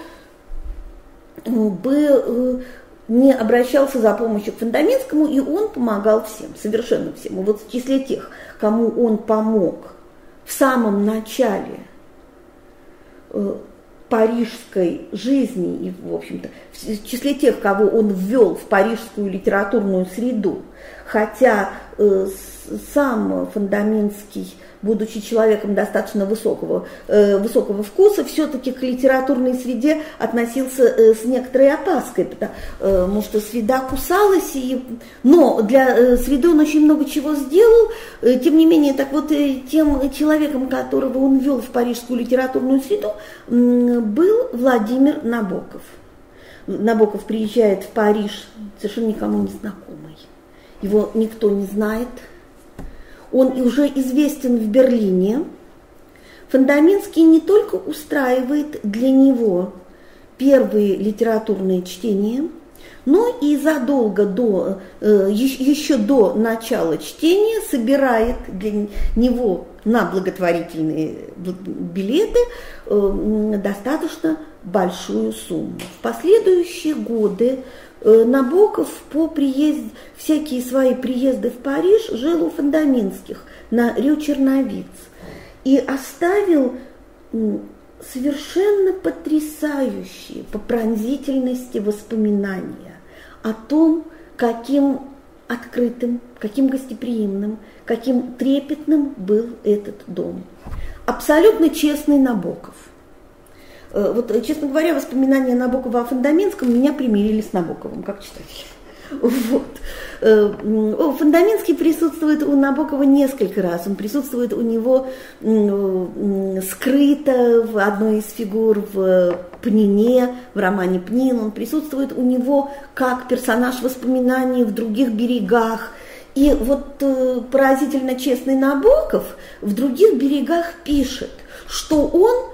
бы не обращался за помощью к Фундаментскому, и он помогал всем, совершенно всем. И вот в числе тех, кому он помог в самом начале э, парижской жизни и, в общем-то, в числе тех, кого он ввел в парижскую литературную среду, хотя э, сам Фундаментский будучи человеком достаточно высокого, э, высокого вкуса, все-таки к литературной среде относился э, с некоторой опаской, потому что среда кусалась, и, но для э, среды он очень много чего сделал, э, тем не менее, так вот э, тем человеком, которого он вел в парижскую литературную среду, э, был Владимир Набоков. Набоков приезжает в Париж совершенно никому не знакомый. Его никто не знает – он уже известен в Берлине, Фундаментский не только устраивает для него первые литературные чтения, но и задолго до, э, еще до начала чтения собирает для него на благотворительные билеты достаточно большую сумму. В последующие годы Набоков по приезд, всякие свои приезды в Париж жил у Фондаминских на Рю Черновиц и оставил совершенно потрясающие по пронзительности воспоминания о том, каким открытым, каким гостеприимным, каким трепетным был этот дом. Абсолютно честный Набоков. Э, вот, честно говоря, воспоминания Набокова о Фундаментском меня примирили с Набоковым, как читатель. Вот. Э, Фундаментский присутствует у Набокова несколько раз. Он присутствует у него скрыто в одной из фигур в Пнине, в романе Пнин. Он присутствует у него как персонаж воспоминаний в других берегах. И вот э, поразительно честный Набоков в других берегах пишет, что он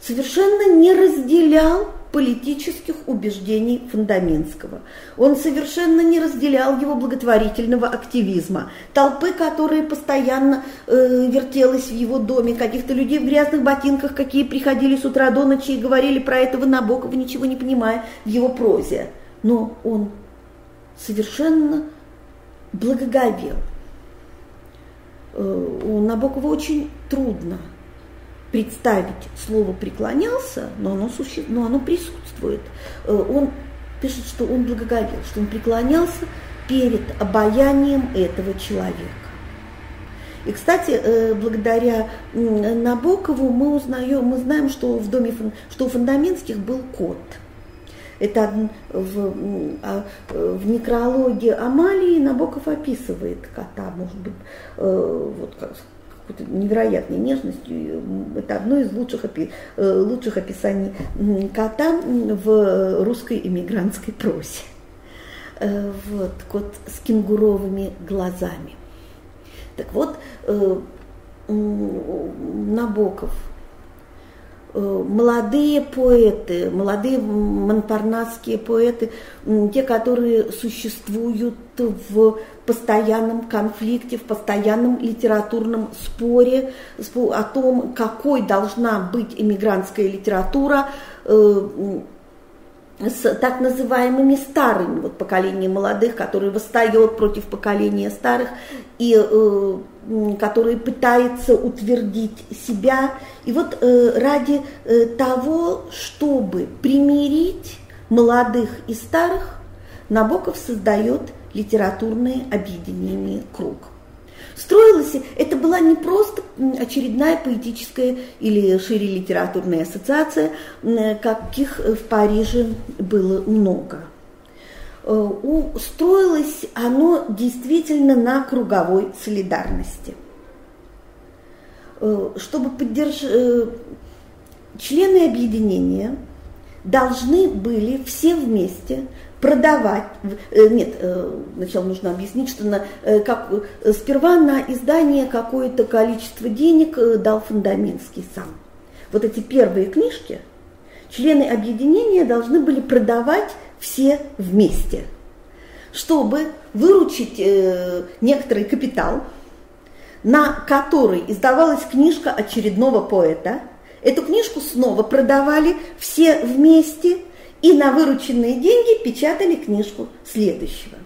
совершенно не разделял политических убеждений Фундаментского. Он совершенно не разделял его благотворительного активизма. Толпы, которые постоянно э, вертелась в его доме, каких-то людей в грязных ботинках, какие приходили с утра до ночи и говорили про этого Набокова, ничего не понимая в его прозе. Но он совершенно благоговел. Э, у Набокова очень трудно – представить слово «преклонялся», но оно, суще... но оно присутствует. Э, он пишет, что он благоговел, что он преклонялся перед обаянием этого человека. И, кстати, э, благодаря Набокову мы узнаем, мы знаем, что в доме, что у Фундаментских был кот. Это в, а, в некрологе Амалии Набоков описывает кота, может быть, э, вот какой-то невероятной нежностью. Это одно из лучших, опи, э, лучших описаний кота в русской эмигрантской прозе. Э, вот, кот с кенгуровыми глазами. Так вот, э, Набоков – молодые поэты, молодые монпарнасские поэты, те, которые существуют в постоянном конфликте, в постоянном литературном споре о том, какой должна быть эмигрантская литература, э, с так называемыми старыми, вот поколением молодых, которые восстает против поколения старых и э, который пытается утвердить себя. И вот э, ради э, того, чтобы примирить молодых и старых, Набоков создает литературное объединение «Круг». Строилась, это была не просто очередная поэтическая или шире литературная ассоциация, каких в Париже было много. Э, устроилось оно действительно на круговой солидарности. Э, чтобы поддержать... Э, члены объединения должны были все вместе продавать. Э, нет, э, сначала нужно объяснить, что на, э, как, сперва на издание какое-то количество денег дал Фундаментский сам. Вот эти первые книжки члены объединения должны были продавать все вместе, чтобы выручить некоторый капитал, на который издавалась книжка очередного поэта. Эту книжку снова продавали все вместе – и на вырученные деньги печатали книжку следующего.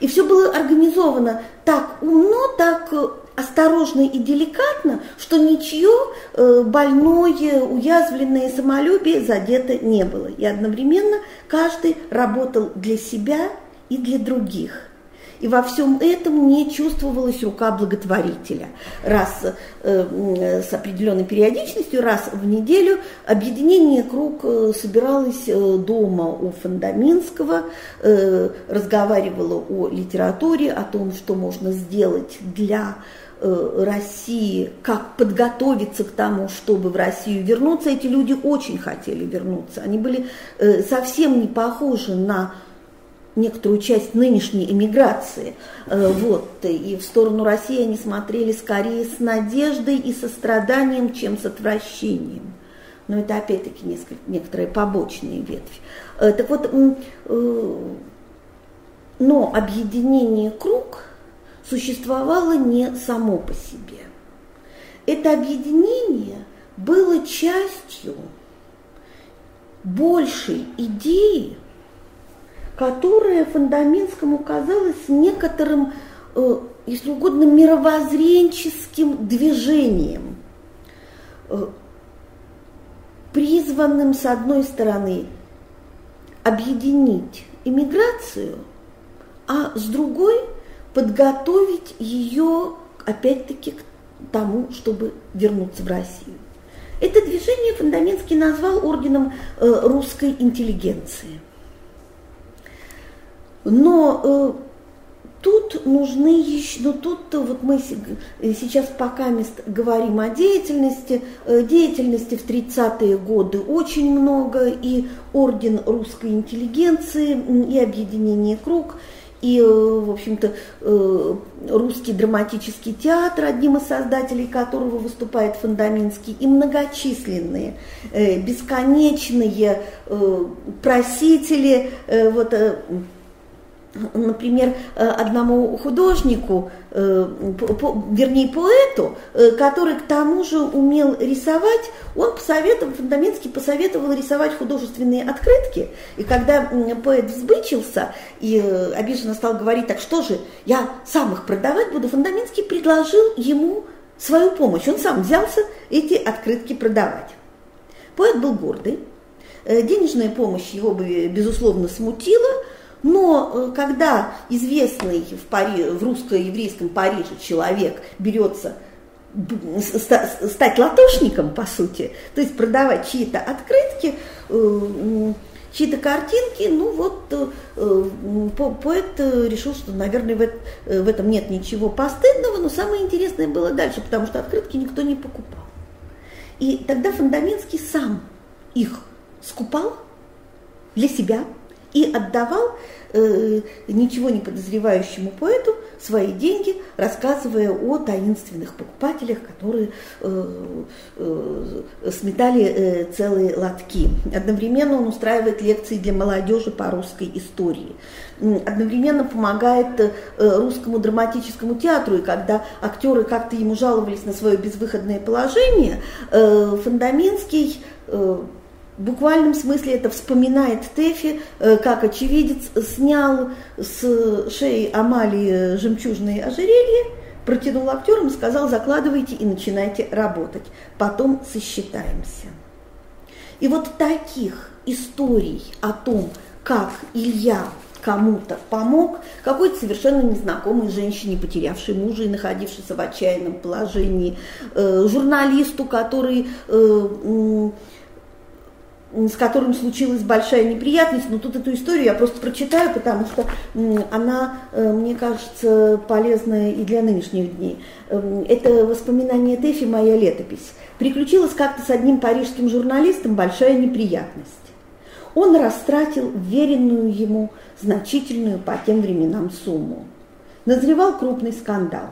И все было организовано так умно, так э, осторожно и деликатно, что ничье э, больное, уязвленное самолюбие задето не было. И одновременно каждый работал для себя и для других. И во всем этом не чувствовалась рука благотворителя. Раз э, с определенной периодичностью, раз в неделю объединение «Круг» э, собиралось э, дома у Фондаминского, э, разговаривало о литературе, о том, что можно сделать для э, России, как подготовиться к тому, чтобы в Россию вернуться. Эти люди очень хотели вернуться. Они были совсем не похожи на некоторую часть нынешней эмиграции, э, вот, и в сторону России они смотрели скорее с надеждой и состраданием, чем с отвращением. Но это опять-таки несколько, некоторые побочные ветви. Э, так вот, э, но объединение круг существовало не само по себе. это объединение было частью большей идеи, которая Фундаментскому казалась некоторым, э, если угодно, мировоззренческим движением, э, призванным, с одной стороны, объединить иммиграцию, а с другой подготовить ее, опять-таки, к тому, чтобы вернуться в Россию. Это движение Фундаментский назвал орденом э, русской интеллигенции. Но э, тут нужны еще, ну тут вот мы сейчас пока говорим о деятельности, э, деятельности в 30-е годы очень много, и орден русской интеллигенции, и объединение круг – и, э, в общем-то, э, русский драматический театр, одним из создателей которого выступает Фундаминский, и многочисленные, э, бесконечные просители, вот, например, э, одному художнику, э, вернее поэту, э, который к тому же умел рисовать, он посоветовал, Фундаментский посоветовал рисовать художественные открытки. И когда поэт взбычился и обиженно стал говорить, так что же, я сам их продавать буду, Фундаментский предложил ему свою помощь. Он сам взялся эти открытки продавать. Поэт был гордый, денежная помощь его бы, безусловно, смутила, но э, когда известный в, Пари, в русско-еврейском Париже человек берется стать латошником, по сути, то есть продавать чьи-то открытки, э, чьи-то картинки, ну вот э, поэт решил, что, наверное, в этом нет ничего постыдного, но самое интересное было дальше, потому что открытки никто не покупал. И тогда Фундаментский сам их скупал для себя, и отдавал э, ничего не подозревающему поэту свои деньги, рассказывая о таинственных покупателях, которые э, э, сметали э, целые лотки. Одновременно он устраивает лекции для молодежи по русской истории. Одновременно помогает э, русскому драматическому театру, и когда актеры как-то ему жаловались на свое безвыходное положение, э, Фондаминский э, буквальном смысле это вспоминает Тэфи, э, как очевидец снял с шеи Амалии жемчужные ожерелье, протянул актерам и сказал, закладывайте и начинайте работать, потом сосчитаемся. И вот таких историй о том, как Илья кому-то помог, какой-то совершенно незнакомой женщине, потерявшей мужа и находившейся в отчаянном положении, э, журналисту, который э, с которым случилась большая неприятность, но тут эту историю я просто прочитаю, потому что она, э, мне кажется, полезная и для нынешних дней. Эм, это воспоминание Тэфи «Моя летопись». Приключилась как-то с одним парижским журналистом большая неприятность. Он растратил веренную ему значительную по тем временам сумму. Назревал крупный скандал.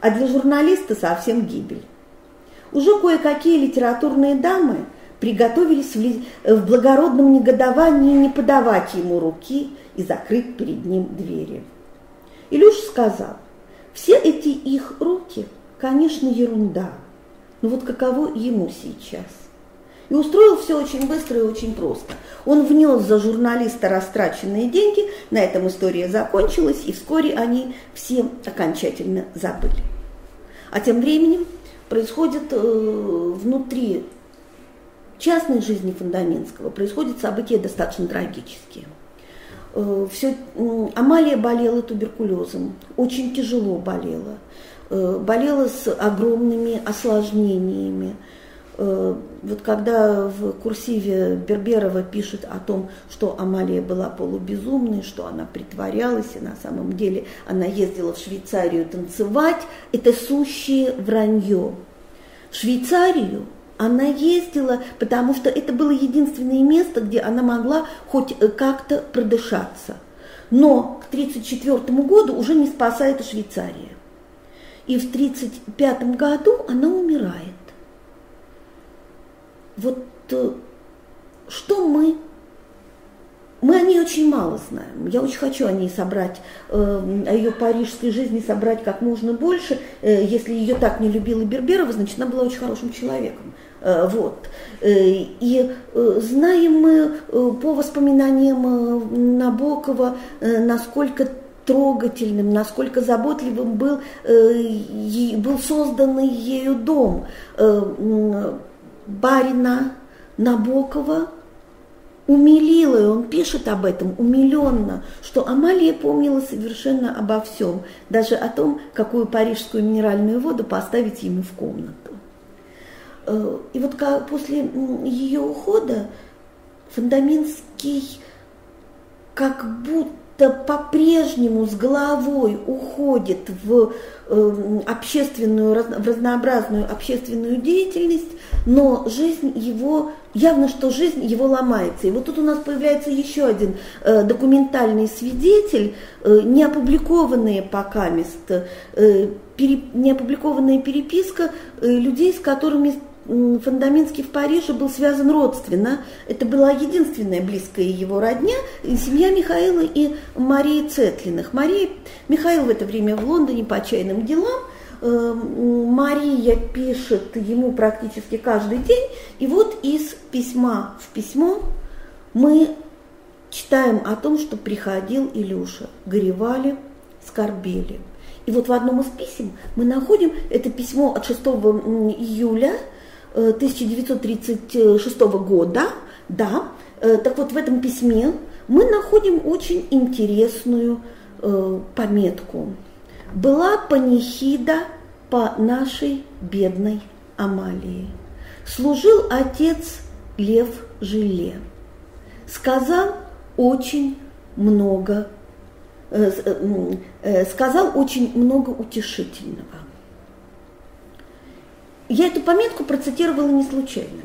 А для журналиста совсем гибель. Уже кое-какие литературные дамы – приготовились в благородном негодовании не подавать ему руки и закрыть перед ним двери. Илюш сказал, все эти их руки, конечно, ерунда, но вот каково ему сейчас? И устроил все очень быстро и очень просто. Он внес за журналиста растраченные деньги, на этом история закончилась, и вскоре они все окончательно забыли. А тем временем происходит э, внутри частной жизни Фундаментского происходят события достаточно трагические. Э, Все, Амалия болела туберкулезом, очень тяжело болела, э, болела с огромными осложнениями. Э, вот когда в курсиве Берберова пишет о том, что Амалия была полубезумной, что она притворялась, и на самом деле она ездила в Швейцарию танцевать, это сущее вранье. В Швейцарию она ездила, потому что это было единственное место, где она могла хоть э, как-то продышаться. Но к 1934 году уже не спасает Швейцария. И в 1935 году она умирает. Вот э, что мы Мы о ней очень мало знаем. Я очень хочу о ней собрать, э, о ее парижской жизни собрать как можно больше. Если ее так не любила Берберова, значит, она была очень хорошим человеком. Э, вот. Э, и э, знаем мы по воспоминаниям Набокова, насколько трогательным, насколько заботливым был, был созданный ею дом барина Набокова умилила, и он пишет об этом умиленно, что Амалия помнила совершенно обо всем, даже о том, какую парижскую минеральную воду поставить ему в комнату. Э, и вот после ее ухода Фундаментский как будто по-прежнему с головой уходит в э, общественную, в разнообразную общественную деятельность, но жизнь его, явно, что жизнь его ломается. И вот тут у нас появляется еще один э, документальный свидетель, неопубликованные пока мест, неопубликованная переписка людей, с которыми Фондаминский в Париже был связан родственно. Это была единственная близкая его родня, семья Михаила и Марии Цетлиных. Мария, Михаил в это время в Лондоне по чайным делам. Э, Мария пишет ему практически каждый день. И вот из письма в письмо мы читаем о том, что приходил Илюша. Горевали, скорбели. И вот в одном из писем мы находим это письмо от 6 июля 1936 года, да, э, так вот в этом письме мы находим очень интересную э, пометку. Была панихида по нашей бедной Амалии. Служил отец Лев Жиле. Сказал очень много, э, сказал очень много утешительного. Я эту пометку процитировала не случайно.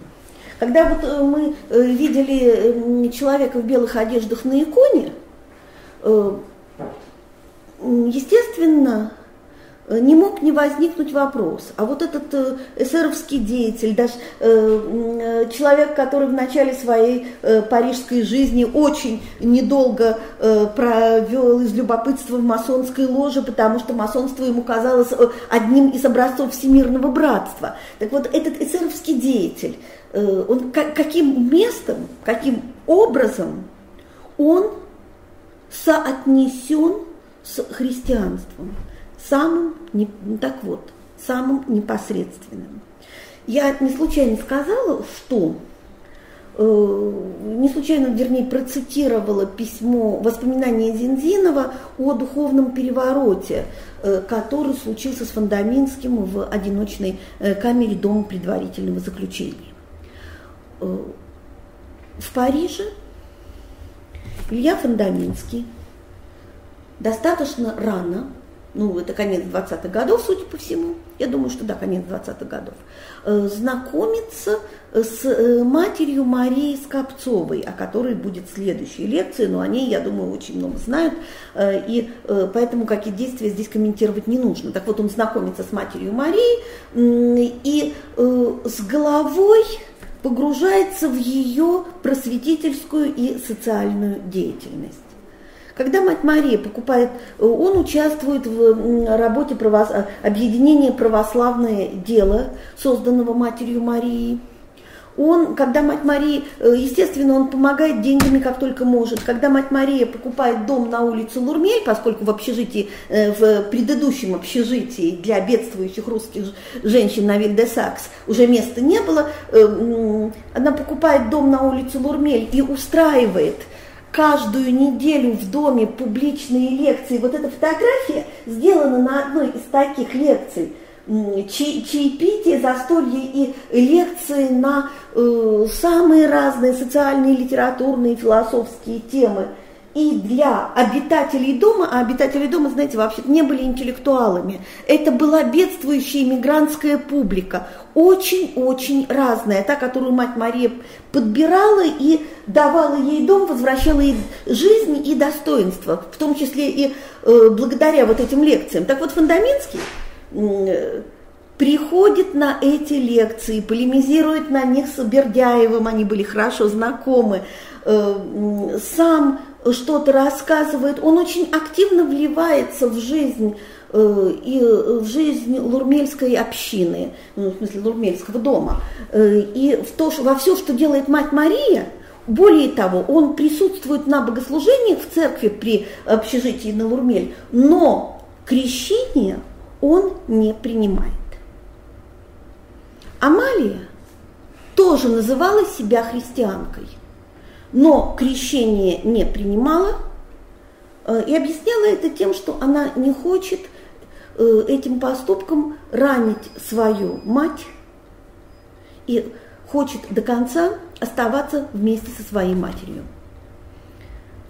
Когда вот э, мы э, видели человека в белых одеждах на иконе, э, естественно, не мог не возникнуть вопрос, а вот этот э, эсеровский деятель, даже э, человек, который в начале своей парижской жизни очень недолго провел из любопытства в масонской ложе, потому что масонство ему казалось одним из образцов всемирного братства. Так вот, этот эсеровский деятель, он каким местом, каким образом он соотнесен с христианством? Самым, не, так вот, самым непосредственным. Я не случайно сказала, что э, не случайно, вернее, процитировала письмо, воспоминания Зинзинова о духовном перевороте, э, который случился с Фондаминским в одиночной э, камере Дома предварительного заключения. В Париже Илья Фондаминский достаточно рано ну, это конец 20-х годов, судя по всему, я думаю, что да, конец 20-х годов, э, знакомиться с э, матерью Марии Скопцовой, о которой будет следующая лекция, но о ней, я думаю, очень много знают, э, и поэтому какие действия здесь комментировать не нужно. Так вот, он знакомится с матерью Марии и с головой погружается в ее просветительскую и социальную деятельность. Когда мать Мария покупает, э, он участвует в работе правос... Э, объединения «Православное дело», созданного матерью Марии. Он, когда мать Мария, э, естественно, он помогает деньгами, как только может. Когда мать Мария покупает дом на улице Лурмель, поскольку в общежитии, в предыдущем общежитии для бедствующих русских женщин на Вильде-Сакс уже места не было, она покупает дом на улице Лурмель и устраивает – каждую неделю в доме публичные лекции. Вот эта фотография сделана на одной из таких лекций. Чаепитие, застолье и лекции на э, самые разные социальные, литературные, философские темы – и для обитателей дома, а обитатели дома, знаете, вообще не были интеллектуалами. Это была бедствующая иммигрантская публика, очень-очень разная, та, которую мать Мария подбирала и давала ей дом, возвращала ей жизнь и достоинство, в том числе и э, благодаря вот этим лекциям. Так вот, Фундаментский э, приходит на эти лекции, полемизирует на них с Бердяевым, они были хорошо знакомы, э, сам что-то рассказывает, он очень активно вливается в жизнь э, и в жизнь лурмельской общины, ну, в смысле лурмельского дома, э, и в то, во все, что делает мать Мария, более того, он присутствует на богослужениях в церкви при общежитии на Лурмель, но крещение он не принимает. Амалия тоже называла себя христианкой, но крещение не принимала э, и объясняла это тем, что она не хочет э, этим поступком ранить свою мать и хочет до конца оставаться вместе со своей матерью.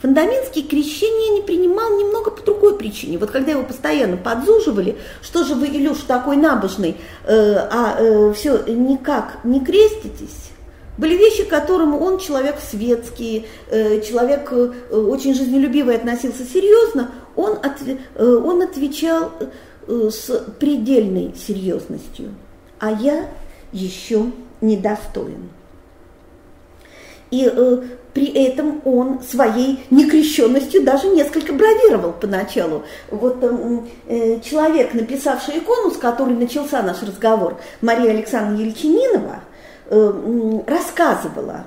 Фондаментский крещение не принимал немного по другой причине. Вот когда его постоянно подзуживали, что же вы, Илюш, такой набожный, э, а все никак не креститесь, были вещи, к которым он человек светский, э, человек э, очень жизнелюбивый, относился серьезно, он, от, э, он отвечал с предельной серьезностью. А я еще недостоин. И при этом он своей некрещенностью даже несколько бравировал поначалу. Вот э, человек, написавший икону, с которой начался наш разговор, Мария Александровна Ельчининова, э, рассказывала,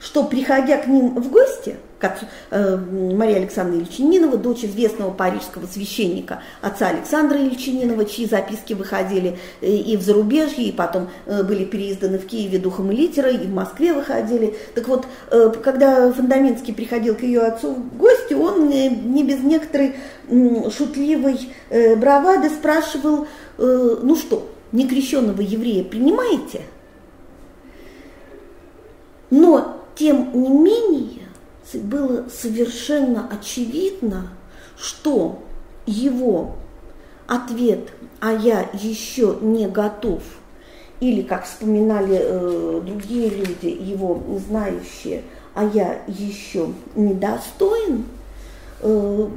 что, приходя к ним в гости, как э, Мария Александровна Ильчининова, дочь известного парижского священника, отца Александра Ильчининова, чьи записки выходили э, и в зарубежье, и потом были переизданы в Киеве духом и литера, и в Москве выходили. Так вот, когда Фундаментский приходил к ее отцу в гости, он не без некоторой шутливой бравады спрашивал, ну что, некрещенного еврея принимаете? Но, тем не менее, было совершенно очевидно, что его ответ «а я еще не готов» или, как вспоминали э, другие люди, его знающие, «а я еще недостоин», э,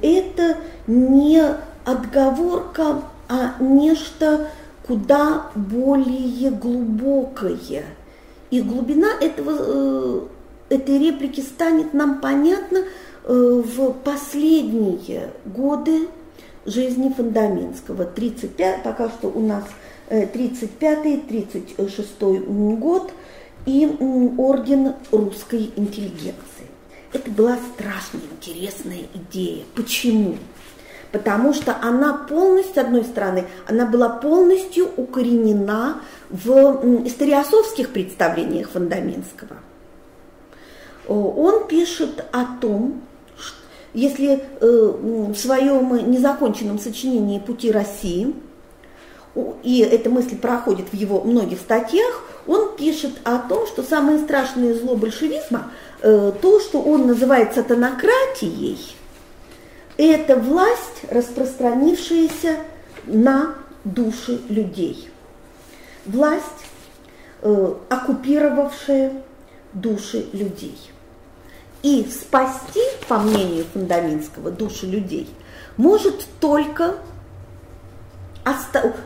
это не отговорка, а нечто куда более глубокое. И глубина этого э, этой реплики станет нам понятно э, в последние годы жизни Фундаментского. 35, пока что у нас 35-36 э, год и орден русской интеллигенции. Это была страшно интересная идея. Почему? Потому что она полностью, с одной стороны, она была полностью укоренена в историосовских представлениях Фундаментского – он пишет о том, если э, в своем незаконченном сочинении «Пути России», и эта мысль проходит в его многих статьях, он пишет о том, что самое страшное зло большевизма, э, то, что он называет сатанократией, это власть, распространившаяся на души людей. Власть, э, оккупировавшая души людей. И спасти, по мнению Фундаминского, души людей может только,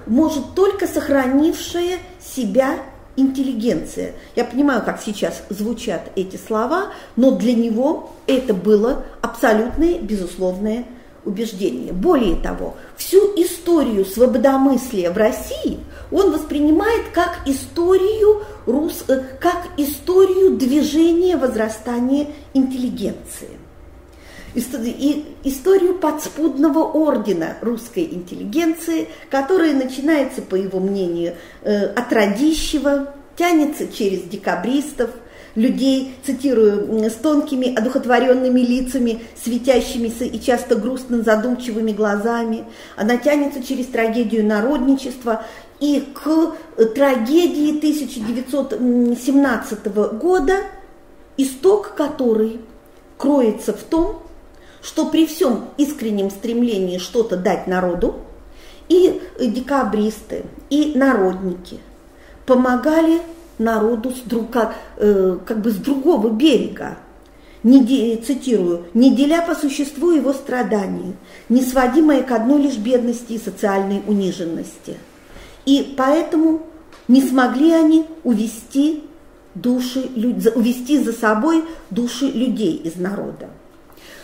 может только сохранившая себя интеллигенция. Я понимаю, как сейчас звучат эти слова, но для него это было абсолютное, безусловное убеждение. Более того, всю историю свободомыслия в России он воспринимает как историю, рус, э, как историю движения возрастания интеллигенции. И историю подспудного ордена русской интеллигенции, которая начинается, по его мнению, э, от Радищева, тянется через декабристов – людей, цитирую, с тонкими, одухотворенными лицами, светящимися и часто грустно задумчивыми глазами. Она тянется через трагедию народничества и к трагедии 1917 года, исток которой кроется в том, что при всем искреннем стремлении что-то дать народу, и декабристы, и народники помогали народу с друг, как, э, как бы с другого берега. Не, цитирую, не деля по существу его страдания, не сводимое к одной лишь бедности и социальной униженности. И поэтому не смогли они увести души, увести за собой души людей из народа.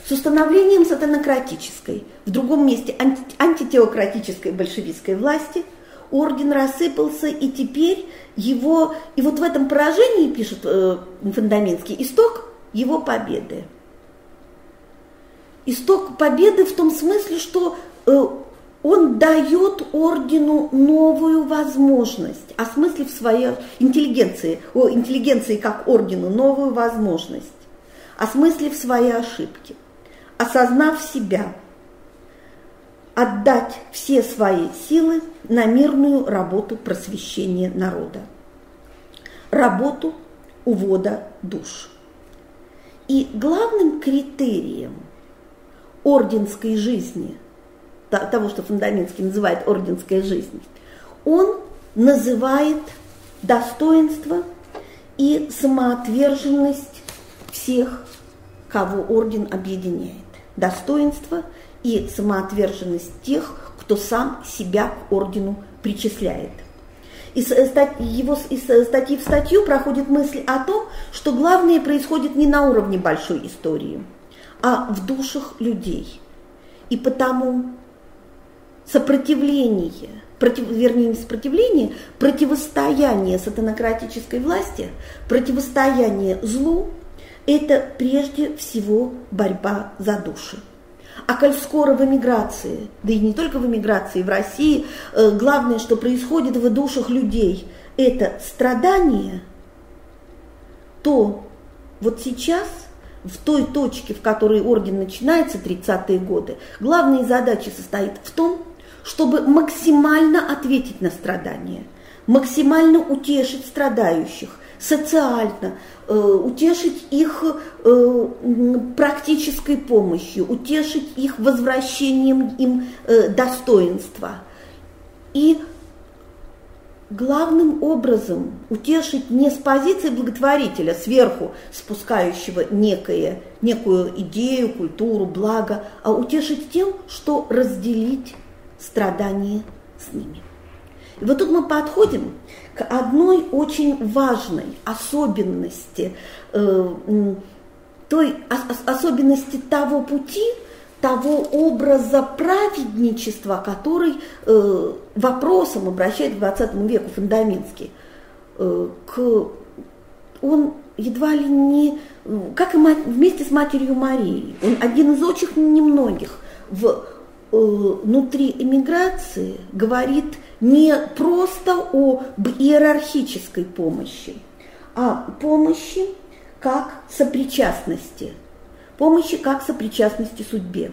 С установлением сатанократической, в другом месте анти, антитеократической большевистской власти орден рассыпался, и теперь его, и вот в этом поражении, пишет э, Фундаментский, исток его победы. Исток победы в том смысле, что э, он дает ордену новую возможность, осмыслив своей интеллигенции, о интеллигенции как ордену новую возможность, осмыслив свои ошибки, осознав себя, отдать все свои силы на мирную работу просвещения народа, работу увода душ. И главным критерием орденской жизни – того, что Фундаментский называет орденская жизнь, он называет достоинство и самоотверженность всех, кого орден объединяет. Достоинство и самоотверженность тех, кто сам себя к ордену причисляет. Из, его, из статьи в статью проходит мысль о том, что главное происходит не на уровне большой истории, а в душах людей. И потому сопротивление, против, вернее не сопротивление, противостояние сатанократической власти, противостояние злу, это прежде всего борьба за души. А коль скоро в эмиграции, да и не только в эмиграции, в России, э, главное, что происходит в душах людей, это страдание, то вот сейчас в той точке, в которой орден начинается, 30-е годы, главная задача состоит в том, чтобы максимально ответить на страдания, максимально утешить страдающих, социально, э, утешить их э, практической помощью, утешить их возвращением им э, достоинства. И главным образом утешить не с позиции благотворителя, сверху спускающего некое, некую идею, культуру, благо, а утешить тем, что разделить страдания с ними. И вот тут мы подходим к одной очень важной особенности, э, той особенности того пути, того образа праведничества, который э, вопросом обращает к 20 веку Фундаментский. Э, к, он едва ли не, как и мать, вместе с матерью Марией, он один из очень немногих в внутри эмиграции говорит не просто об иерархической помощи, а помощи как сопричастности, помощи как сопричастности судьбе,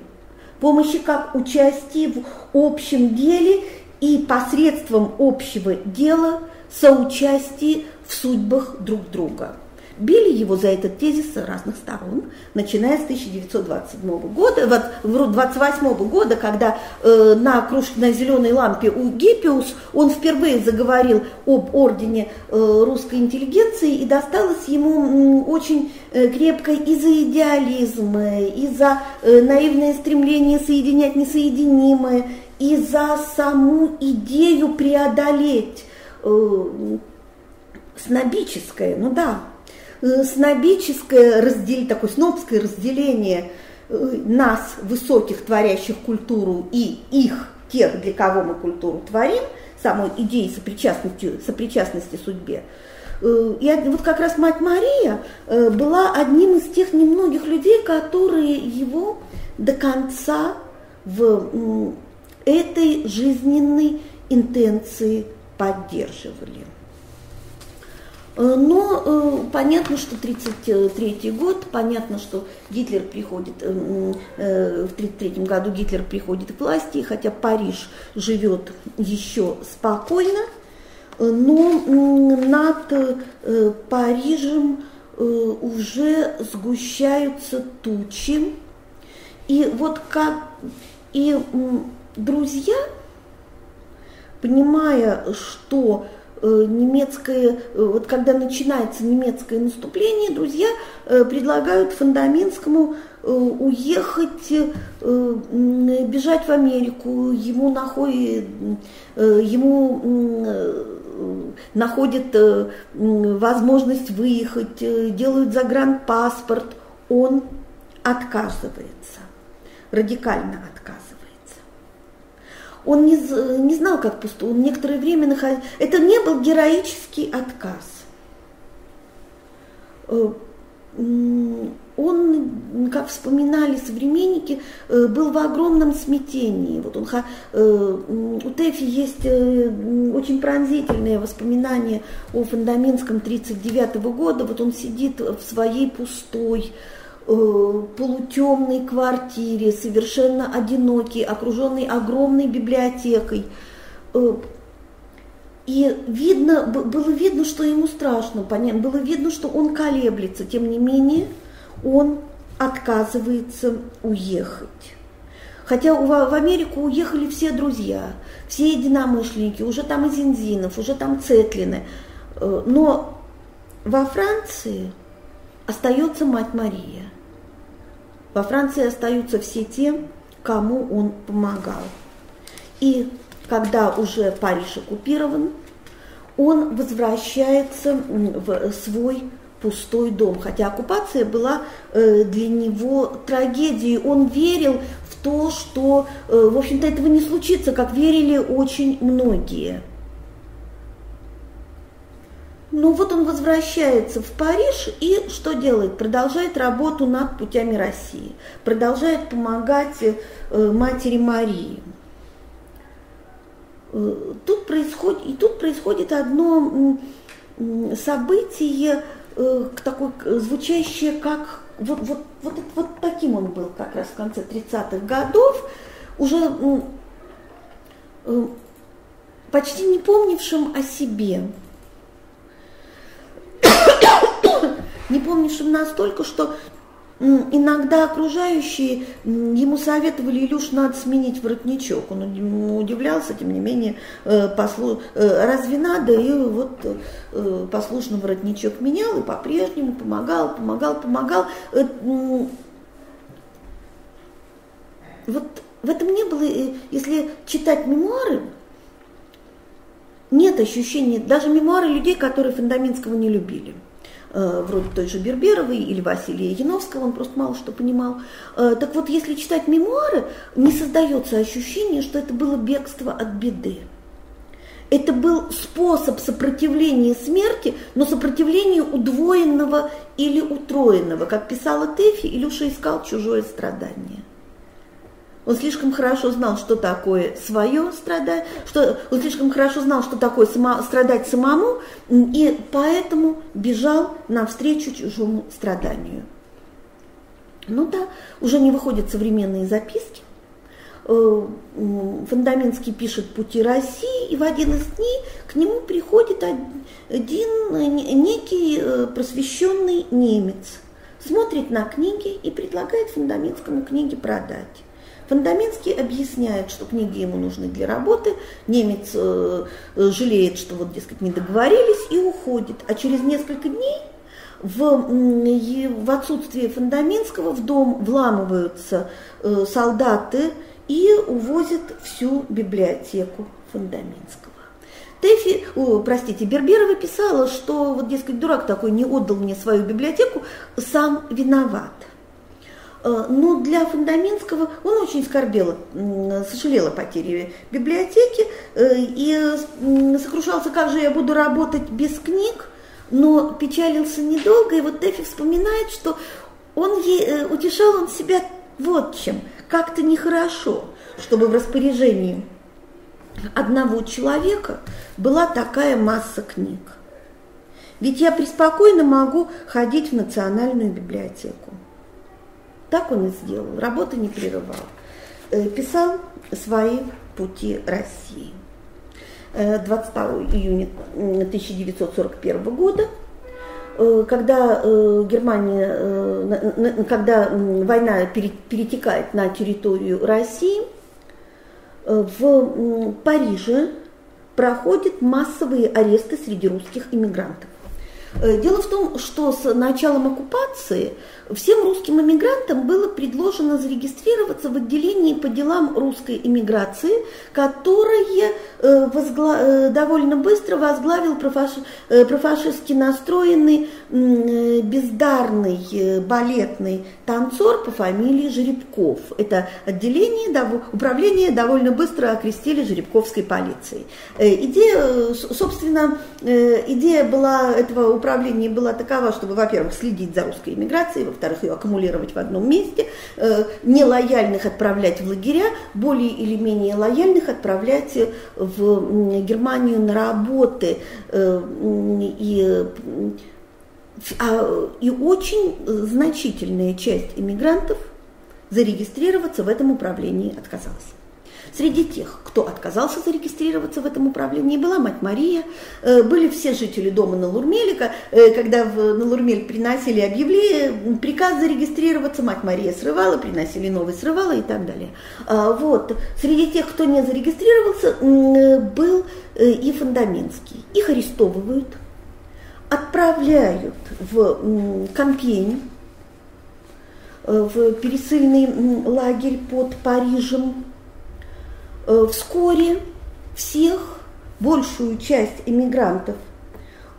помощи как участии в общем деле и посредством общего дела соучастии в судьбах друг друга. Били его за этот тезис с разных сторон, начиная с 1927 года, вот 28 года, когда э, на, круж, на зеленой лампе у Гиппиус он впервые заговорил об ордене э, русской интеллигенции, и досталось ему э, очень крепко и за идеализм, и за э, наивное стремление соединять несоединимое, и за саму идею преодолеть э, снобическое, ну да, Э, снобическое разделение, такое снобское разделение э, нас, высоких, творящих культуру, и их, тех, для кого мы культуру творим, самой идеи сопричастности, сопричастности судьбе. Э, и вот как раз мать Мария была одним из тех немногих людей, которые его до конца в этой жизненной интенции поддерживали. Э, но э, понятно, что 1933 год, понятно, что Гитлер приходит, э, в 1933 году Гитлер приходит к власти, хотя Париж живет еще спокойно, но над Парижем уже сгущаются тучи. И вот как и друзья, понимая, что немецкое, вот когда начинается немецкое наступление, друзья предлагают Фундаментскому уехать, бежать в Америку, ему находит, ему находят возможность выехать, делают загранпаспорт, он отказывается, радикально отказывается. Он не, не знал, как поступить, он некоторое время находился. Это не был героический отказ. Э, он, как вспоминали современники, э, был в огромном смятении. Вот он, э, у Тэфи есть очень пронзительные воспоминания о Фундаментском 1939 года. Вот он сидит в своей пустой, Э, полутемной квартире, совершенно одинокий, окруженный огромной библиотекой. Э, и видно, было видно, что ему страшно, было видно, что он колеблется. Тем не менее, он отказывается уехать. Хотя в Америку уехали все друзья, все единомышленники, уже там и Зинзинов, уже там Цетлины. Э, но во Франции остается мать Мария. Во Франции остаются все те, кому он помогал. И когда уже Париж оккупирован, он возвращается в свой пустой дом. Хотя оккупация была э, для него трагедией. Он верил в то, что, э, в общем-то, этого не случится, как верили очень многие. Ну вот он возвращается в Париж и что делает? Продолжает работу над путями России, продолжает помогать э, матери Марии. Э, тут происходит, и тут происходит одно событие, э, такое, звучащее как вот, вот, вот, вот таким он был как раз в конце 30-х годов, уже почти не помнившим о себе. Не помнишь настолько, что иногда окружающие ему советовали, Илюш, надо сменить воротничок. Он удивлялся, тем не менее, э, послу... Э, разве надо? И вот э, послушно воротничок менял и по-прежнему помогал, помогал, помогал. Вот в этом не было, если читать мемуары, нет ощущения, даже мемуары людей, которые Фундаментского не любили – вроде той же Берберовой или Василия Яновского, он просто мало что понимал. Э, так вот, если читать мемуары, не создается ощущение, что это было бегство от беды. Это был способ сопротивления смерти, но сопротивления удвоенного или утроенного. Как писала Тэфи, Илюша искал чужое страдание. Он слишком хорошо знал, что такое свое страдать, что он слишком хорошо знал, что такое само, страдать самому, и поэтому бежал навстречу чужому страданию. Ну да, уже не выходят современные записки. Э, Фундаментский пишет «Пути России», и в один из дней к нему приходит один некий э, просвещенный немец, смотрит на книги и предлагает Фундаментскому книги продать. Фундаментский объясняет, что книги ему нужны для работы, немец э, жалеет, что вот, дескать, не договорились и уходит. А через несколько дней в, в отсутствие Фундаментского в дом вламываются э, солдаты и увозят всю библиотеку Фундаментского. Тэфи, о, простите, Берберова писала, что вот, дескать, дурак такой не отдал мне свою библиотеку, сам виноват. Э, но для Фундаментского он очень скорбел, сожалел о потере библиотеки э, и сокрушался, как же я буду работать без книг, но печалился недолго, и вот Тэфи вспоминает, что он ей, э, утешал он себя вот чем, как-то нехорошо, чтобы в распоряжении одного человека была такая масса книг. Ведь я преспокойно могу ходить в национальную библиотеку. Так он и сделал, работы не прерывал. Э, писал свои пути России. 22 э, июня 1941 года, э, когда Германия, когда война перетекает на территорию России, в Париже проходят массовые аресты среди русских иммигрантов. Дело в том, что с началом оккупации всем русским иммигрантам было предложено зарегистрироваться в отделении по делам русской иммиграции, которое э, возгла... Э, довольно быстро возглавил профаш... профашистски настроенный бездарный балетный танцор по фамилии Жеребков. Это отделение, управление довольно быстро окрестили Жеребковской полицией. Идея, собственно, идея была этого управления была такова, чтобы, во-первых, следить за русской иммиграцией, во-вторых, ее аккумулировать в одном месте, э, нелояльных отправлять в лагеря, более или менее лояльных отправлять в Германию на работы. Э, и, а, и очень значительная часть иммигрантов зарегистрироваться в этом управлении отказалась. Среди тех, кто отказался зарегистрироваться в этом управлении, была мать Мария, э, были все жители дома на Лурмелика. Э, когда в, на Лурмель приносили объявление, приказ зарегистрироваться, мать Мария срывала, приносили новый, срывала и так далее. А, вот. Среди тех, кто не зарегистрировался, был э, и Фондаменский. Их арестовывают, отправляют в Кампень, в пересыльный лагерь под Парижем, вскоре всех, большую часть иммигрантов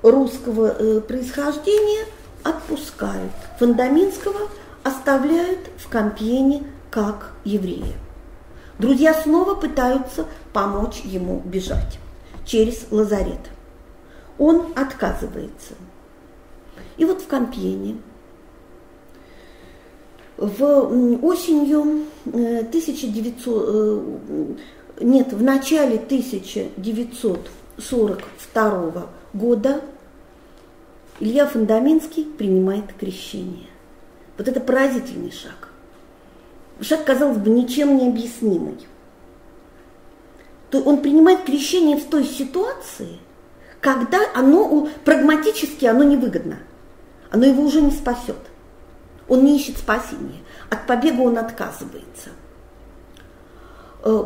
русского э, происхождения отпускают. Фондаминского оставляют в Компьене как еврея. Друзья снова пытаются помочь ему бежать через лазарет. Он отказывается. И вот в Компьене в осенью 1900, э, нет, в начале 1942 года Илья Фундаминский принимает крещение. Вот это поразительный шаг. Шаг, казалось бы, ничем не объяснимый. То он принимает крещение в той ситуации, когда оно прагматически оно невыгодно. Оно его уже не спасет. Он не ищет спасения. От побега он отказывается. Э,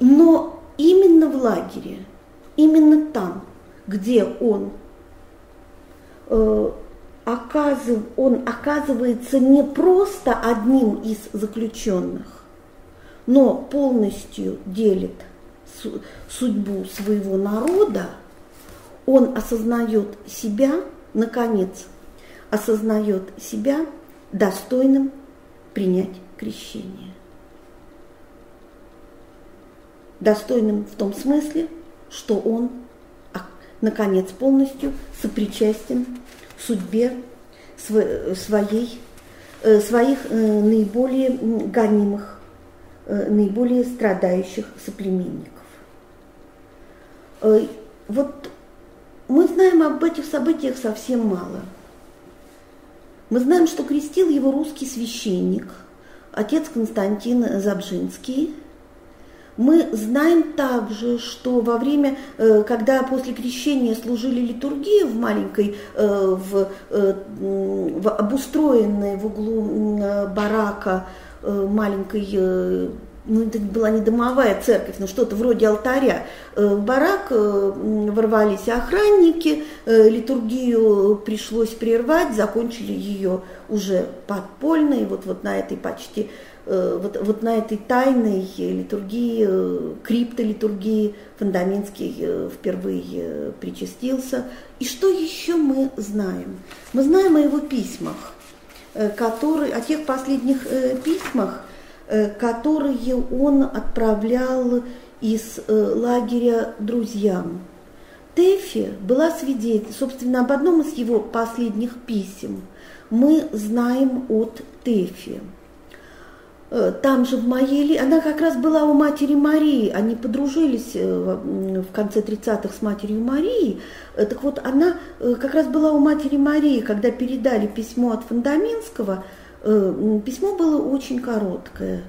но именно в лагере, именно там, где он, э, он оказывается не просто одним из заключенных, но полностью делит судьбу своего народа, он осознает себя, наконец, осознает себя достойным принять крещение достойным в том смысле, что он, а, наконец, полностью сопричастен судьбе своей, э, своих э, наиболее гонимых, э, наиболее страдающих соплеменников. Вот мы знаем об этих событиях совсем мало. Мы знаем, что крестил его русский священник, отец Константин Забжинский – мы знаем также, что во время, э, когда после крещения служили литургии в маленькой, э, в, э, в обустроенной в углу барака маленькой ну, это была не домовая церковь, но что-то вроде алтаря. В барак ворвались охранники, литургию пришлось прервать, закончили ее уже подпольно, и вот, вот на этой почти Э, вот, вот на этой тайной литургии, э, криптолитургии Фундаментский э, впервые причастился. И что еще мы знаем? Мы знаем о его письмах, которые, о тех последних письмах, которые он отправлял из лагеря друзьям. Тэфи была свидетель, собственно, об одном из его последних писем мы знаем от Тэфи. Э, там же в моей... Она как раз была у матери Марии, они подружились э, в конце 30-х с матерью Марии. Э, так вот, она как раз была у матери Марии, когда передали письмо от Фундаминского. Письмо было очень короткое.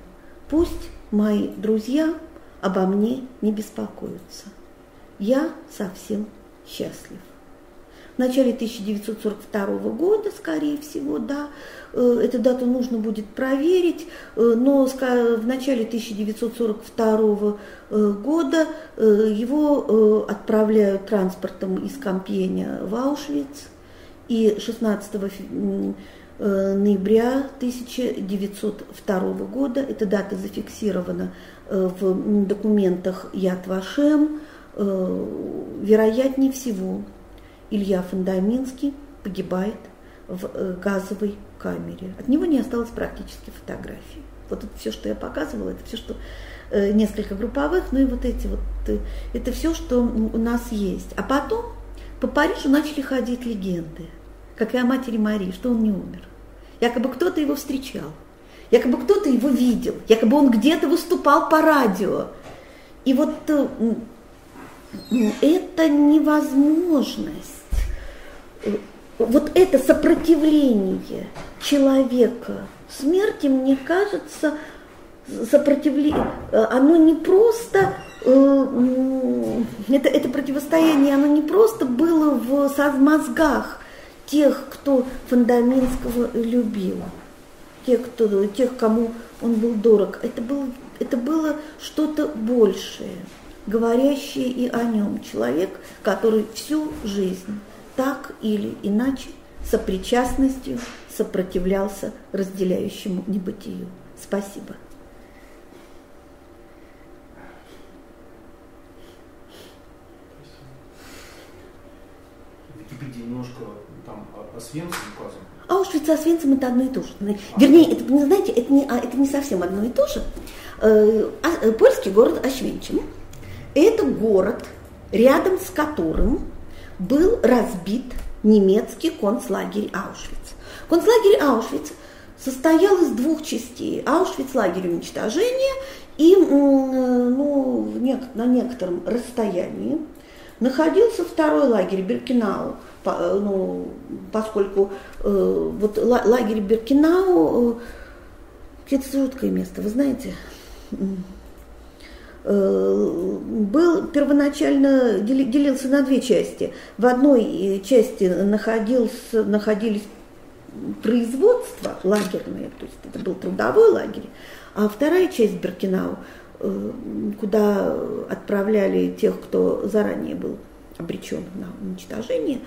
«Пусть мои друзья обо мне не беспокоятся. Я совсем счастлив». в начале 1942 года, скорее всего, да, э, эту дату нужно будет проверить, э, но в начале 1942 э, года его отправляют транспортом из Кампеня в Аушвиц, и 16 ноября 1902 года, эта дата зафиксирована в документах Яд Вашем, вероятнее всего, Илья Фундаминский погибает в э, газовой камере. От него не осталось практически фотографий. Вот это все, что я показывала, это все, что э, несколько групповых, ну и вот эти вот, э, это все, что у нас есть. А потом по Парижу начали ходить легенды, как и о матери Марии, что он не умер. Якобы кто-то его встречал, якобы кто-то его видел, якобы он где-то выступал по радио. И вот это невозможность. Вот это сопротивление человека смерти, мне кажется, сопротивление, оно не просто, э, это, это противостояние, оно не просто было в мозгах тех, кто Фундаминского любил, тех, кто, тех, кому он был дорог. Это, был, это было что-то большее, говорящее и о нем. Человек, который всю жизнь так или иначе сопричастностью сопротивлялся разделяющему небытию. Спасибо. Википедии немножко Освенцим указан. Аушвиц и Освенцим это одно и то же. Вернее, это, не знаете, это не, а, это не совсем одно и то же. Э, а, польский город Освенцим – это город, рядом с которым был разбит немецкий концлагерь Аушвиц. Концлагерь Аушвиц состоял из двух частей. Аушвиц – лагерь уничтожения, и ну, на некотором расстоянии находился второй лагерь Беркинау, ну, поскольку э, вот лагерь Беркинау э, это жуткое место, вы знаете. Э, был первоначально делился на две части. В одной э, части находился, находились производства лагерные, то есть это был трудовой лагерь, а вторая часть Беркинау, э, куда отправляли тех, кто заранее был обречен на уничтожение,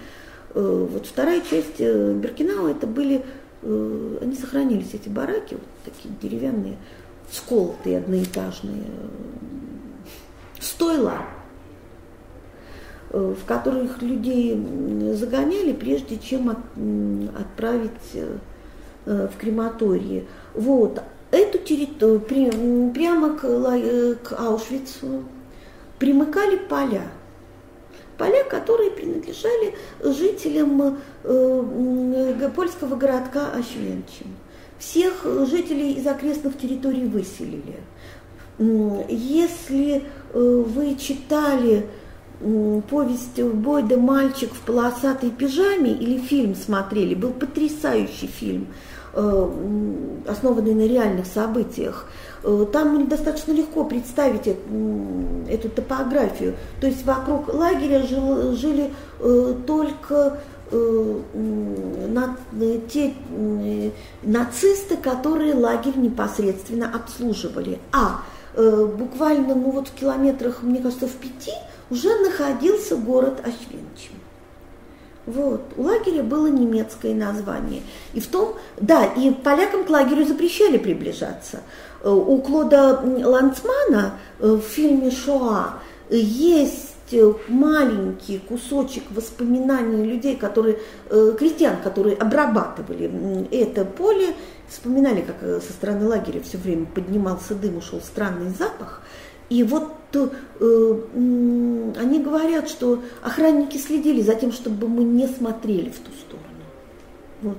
вот вторая часть Беркинау это были, они сохранились эти бараки, вот такие деревянные, сколотые одноэтажные стойла, э, в которых людей загоняли, прежде чем от, отправить э, в крематории. Вот. Эту территорию, прямо к, э, к Аушвицу примыкали поля. Поля, которые принадлежали жителям польского городка Ощвенчим. Всех жителей из окрестных территорий выселили. Если э, вы читали повесть Бойда «Мальчик в полосатой пижаме» или фильм смотрели, был потрясающий фильм, э, основанный на реальных событиях. Э, там достаточно легко представить эту топографию. То есть вокруг лагеря жили только те нацисты, которые лагерь непосредственно обслуживали. А Э, буквально, ну вот в километрах, мне кажется, в пяти уже находился город Ощвенчим. Вот. У лагеря было немецкое название. И в том, да, и полякам к лагерю запрещали приближаться. Э, у Клода Ланцмана э, в фильме «Шоа» есть маленький кусочек воспоминаний людей, которые, крестьян, которые обрабатывали это поле Вспоминали, как э, со стороны лагеря все время поднимался дым, ушел странный запах. И вот э, э, они говорят, что охранники следили за тем, чтобы мы не смотрели в ту сторону. Вот.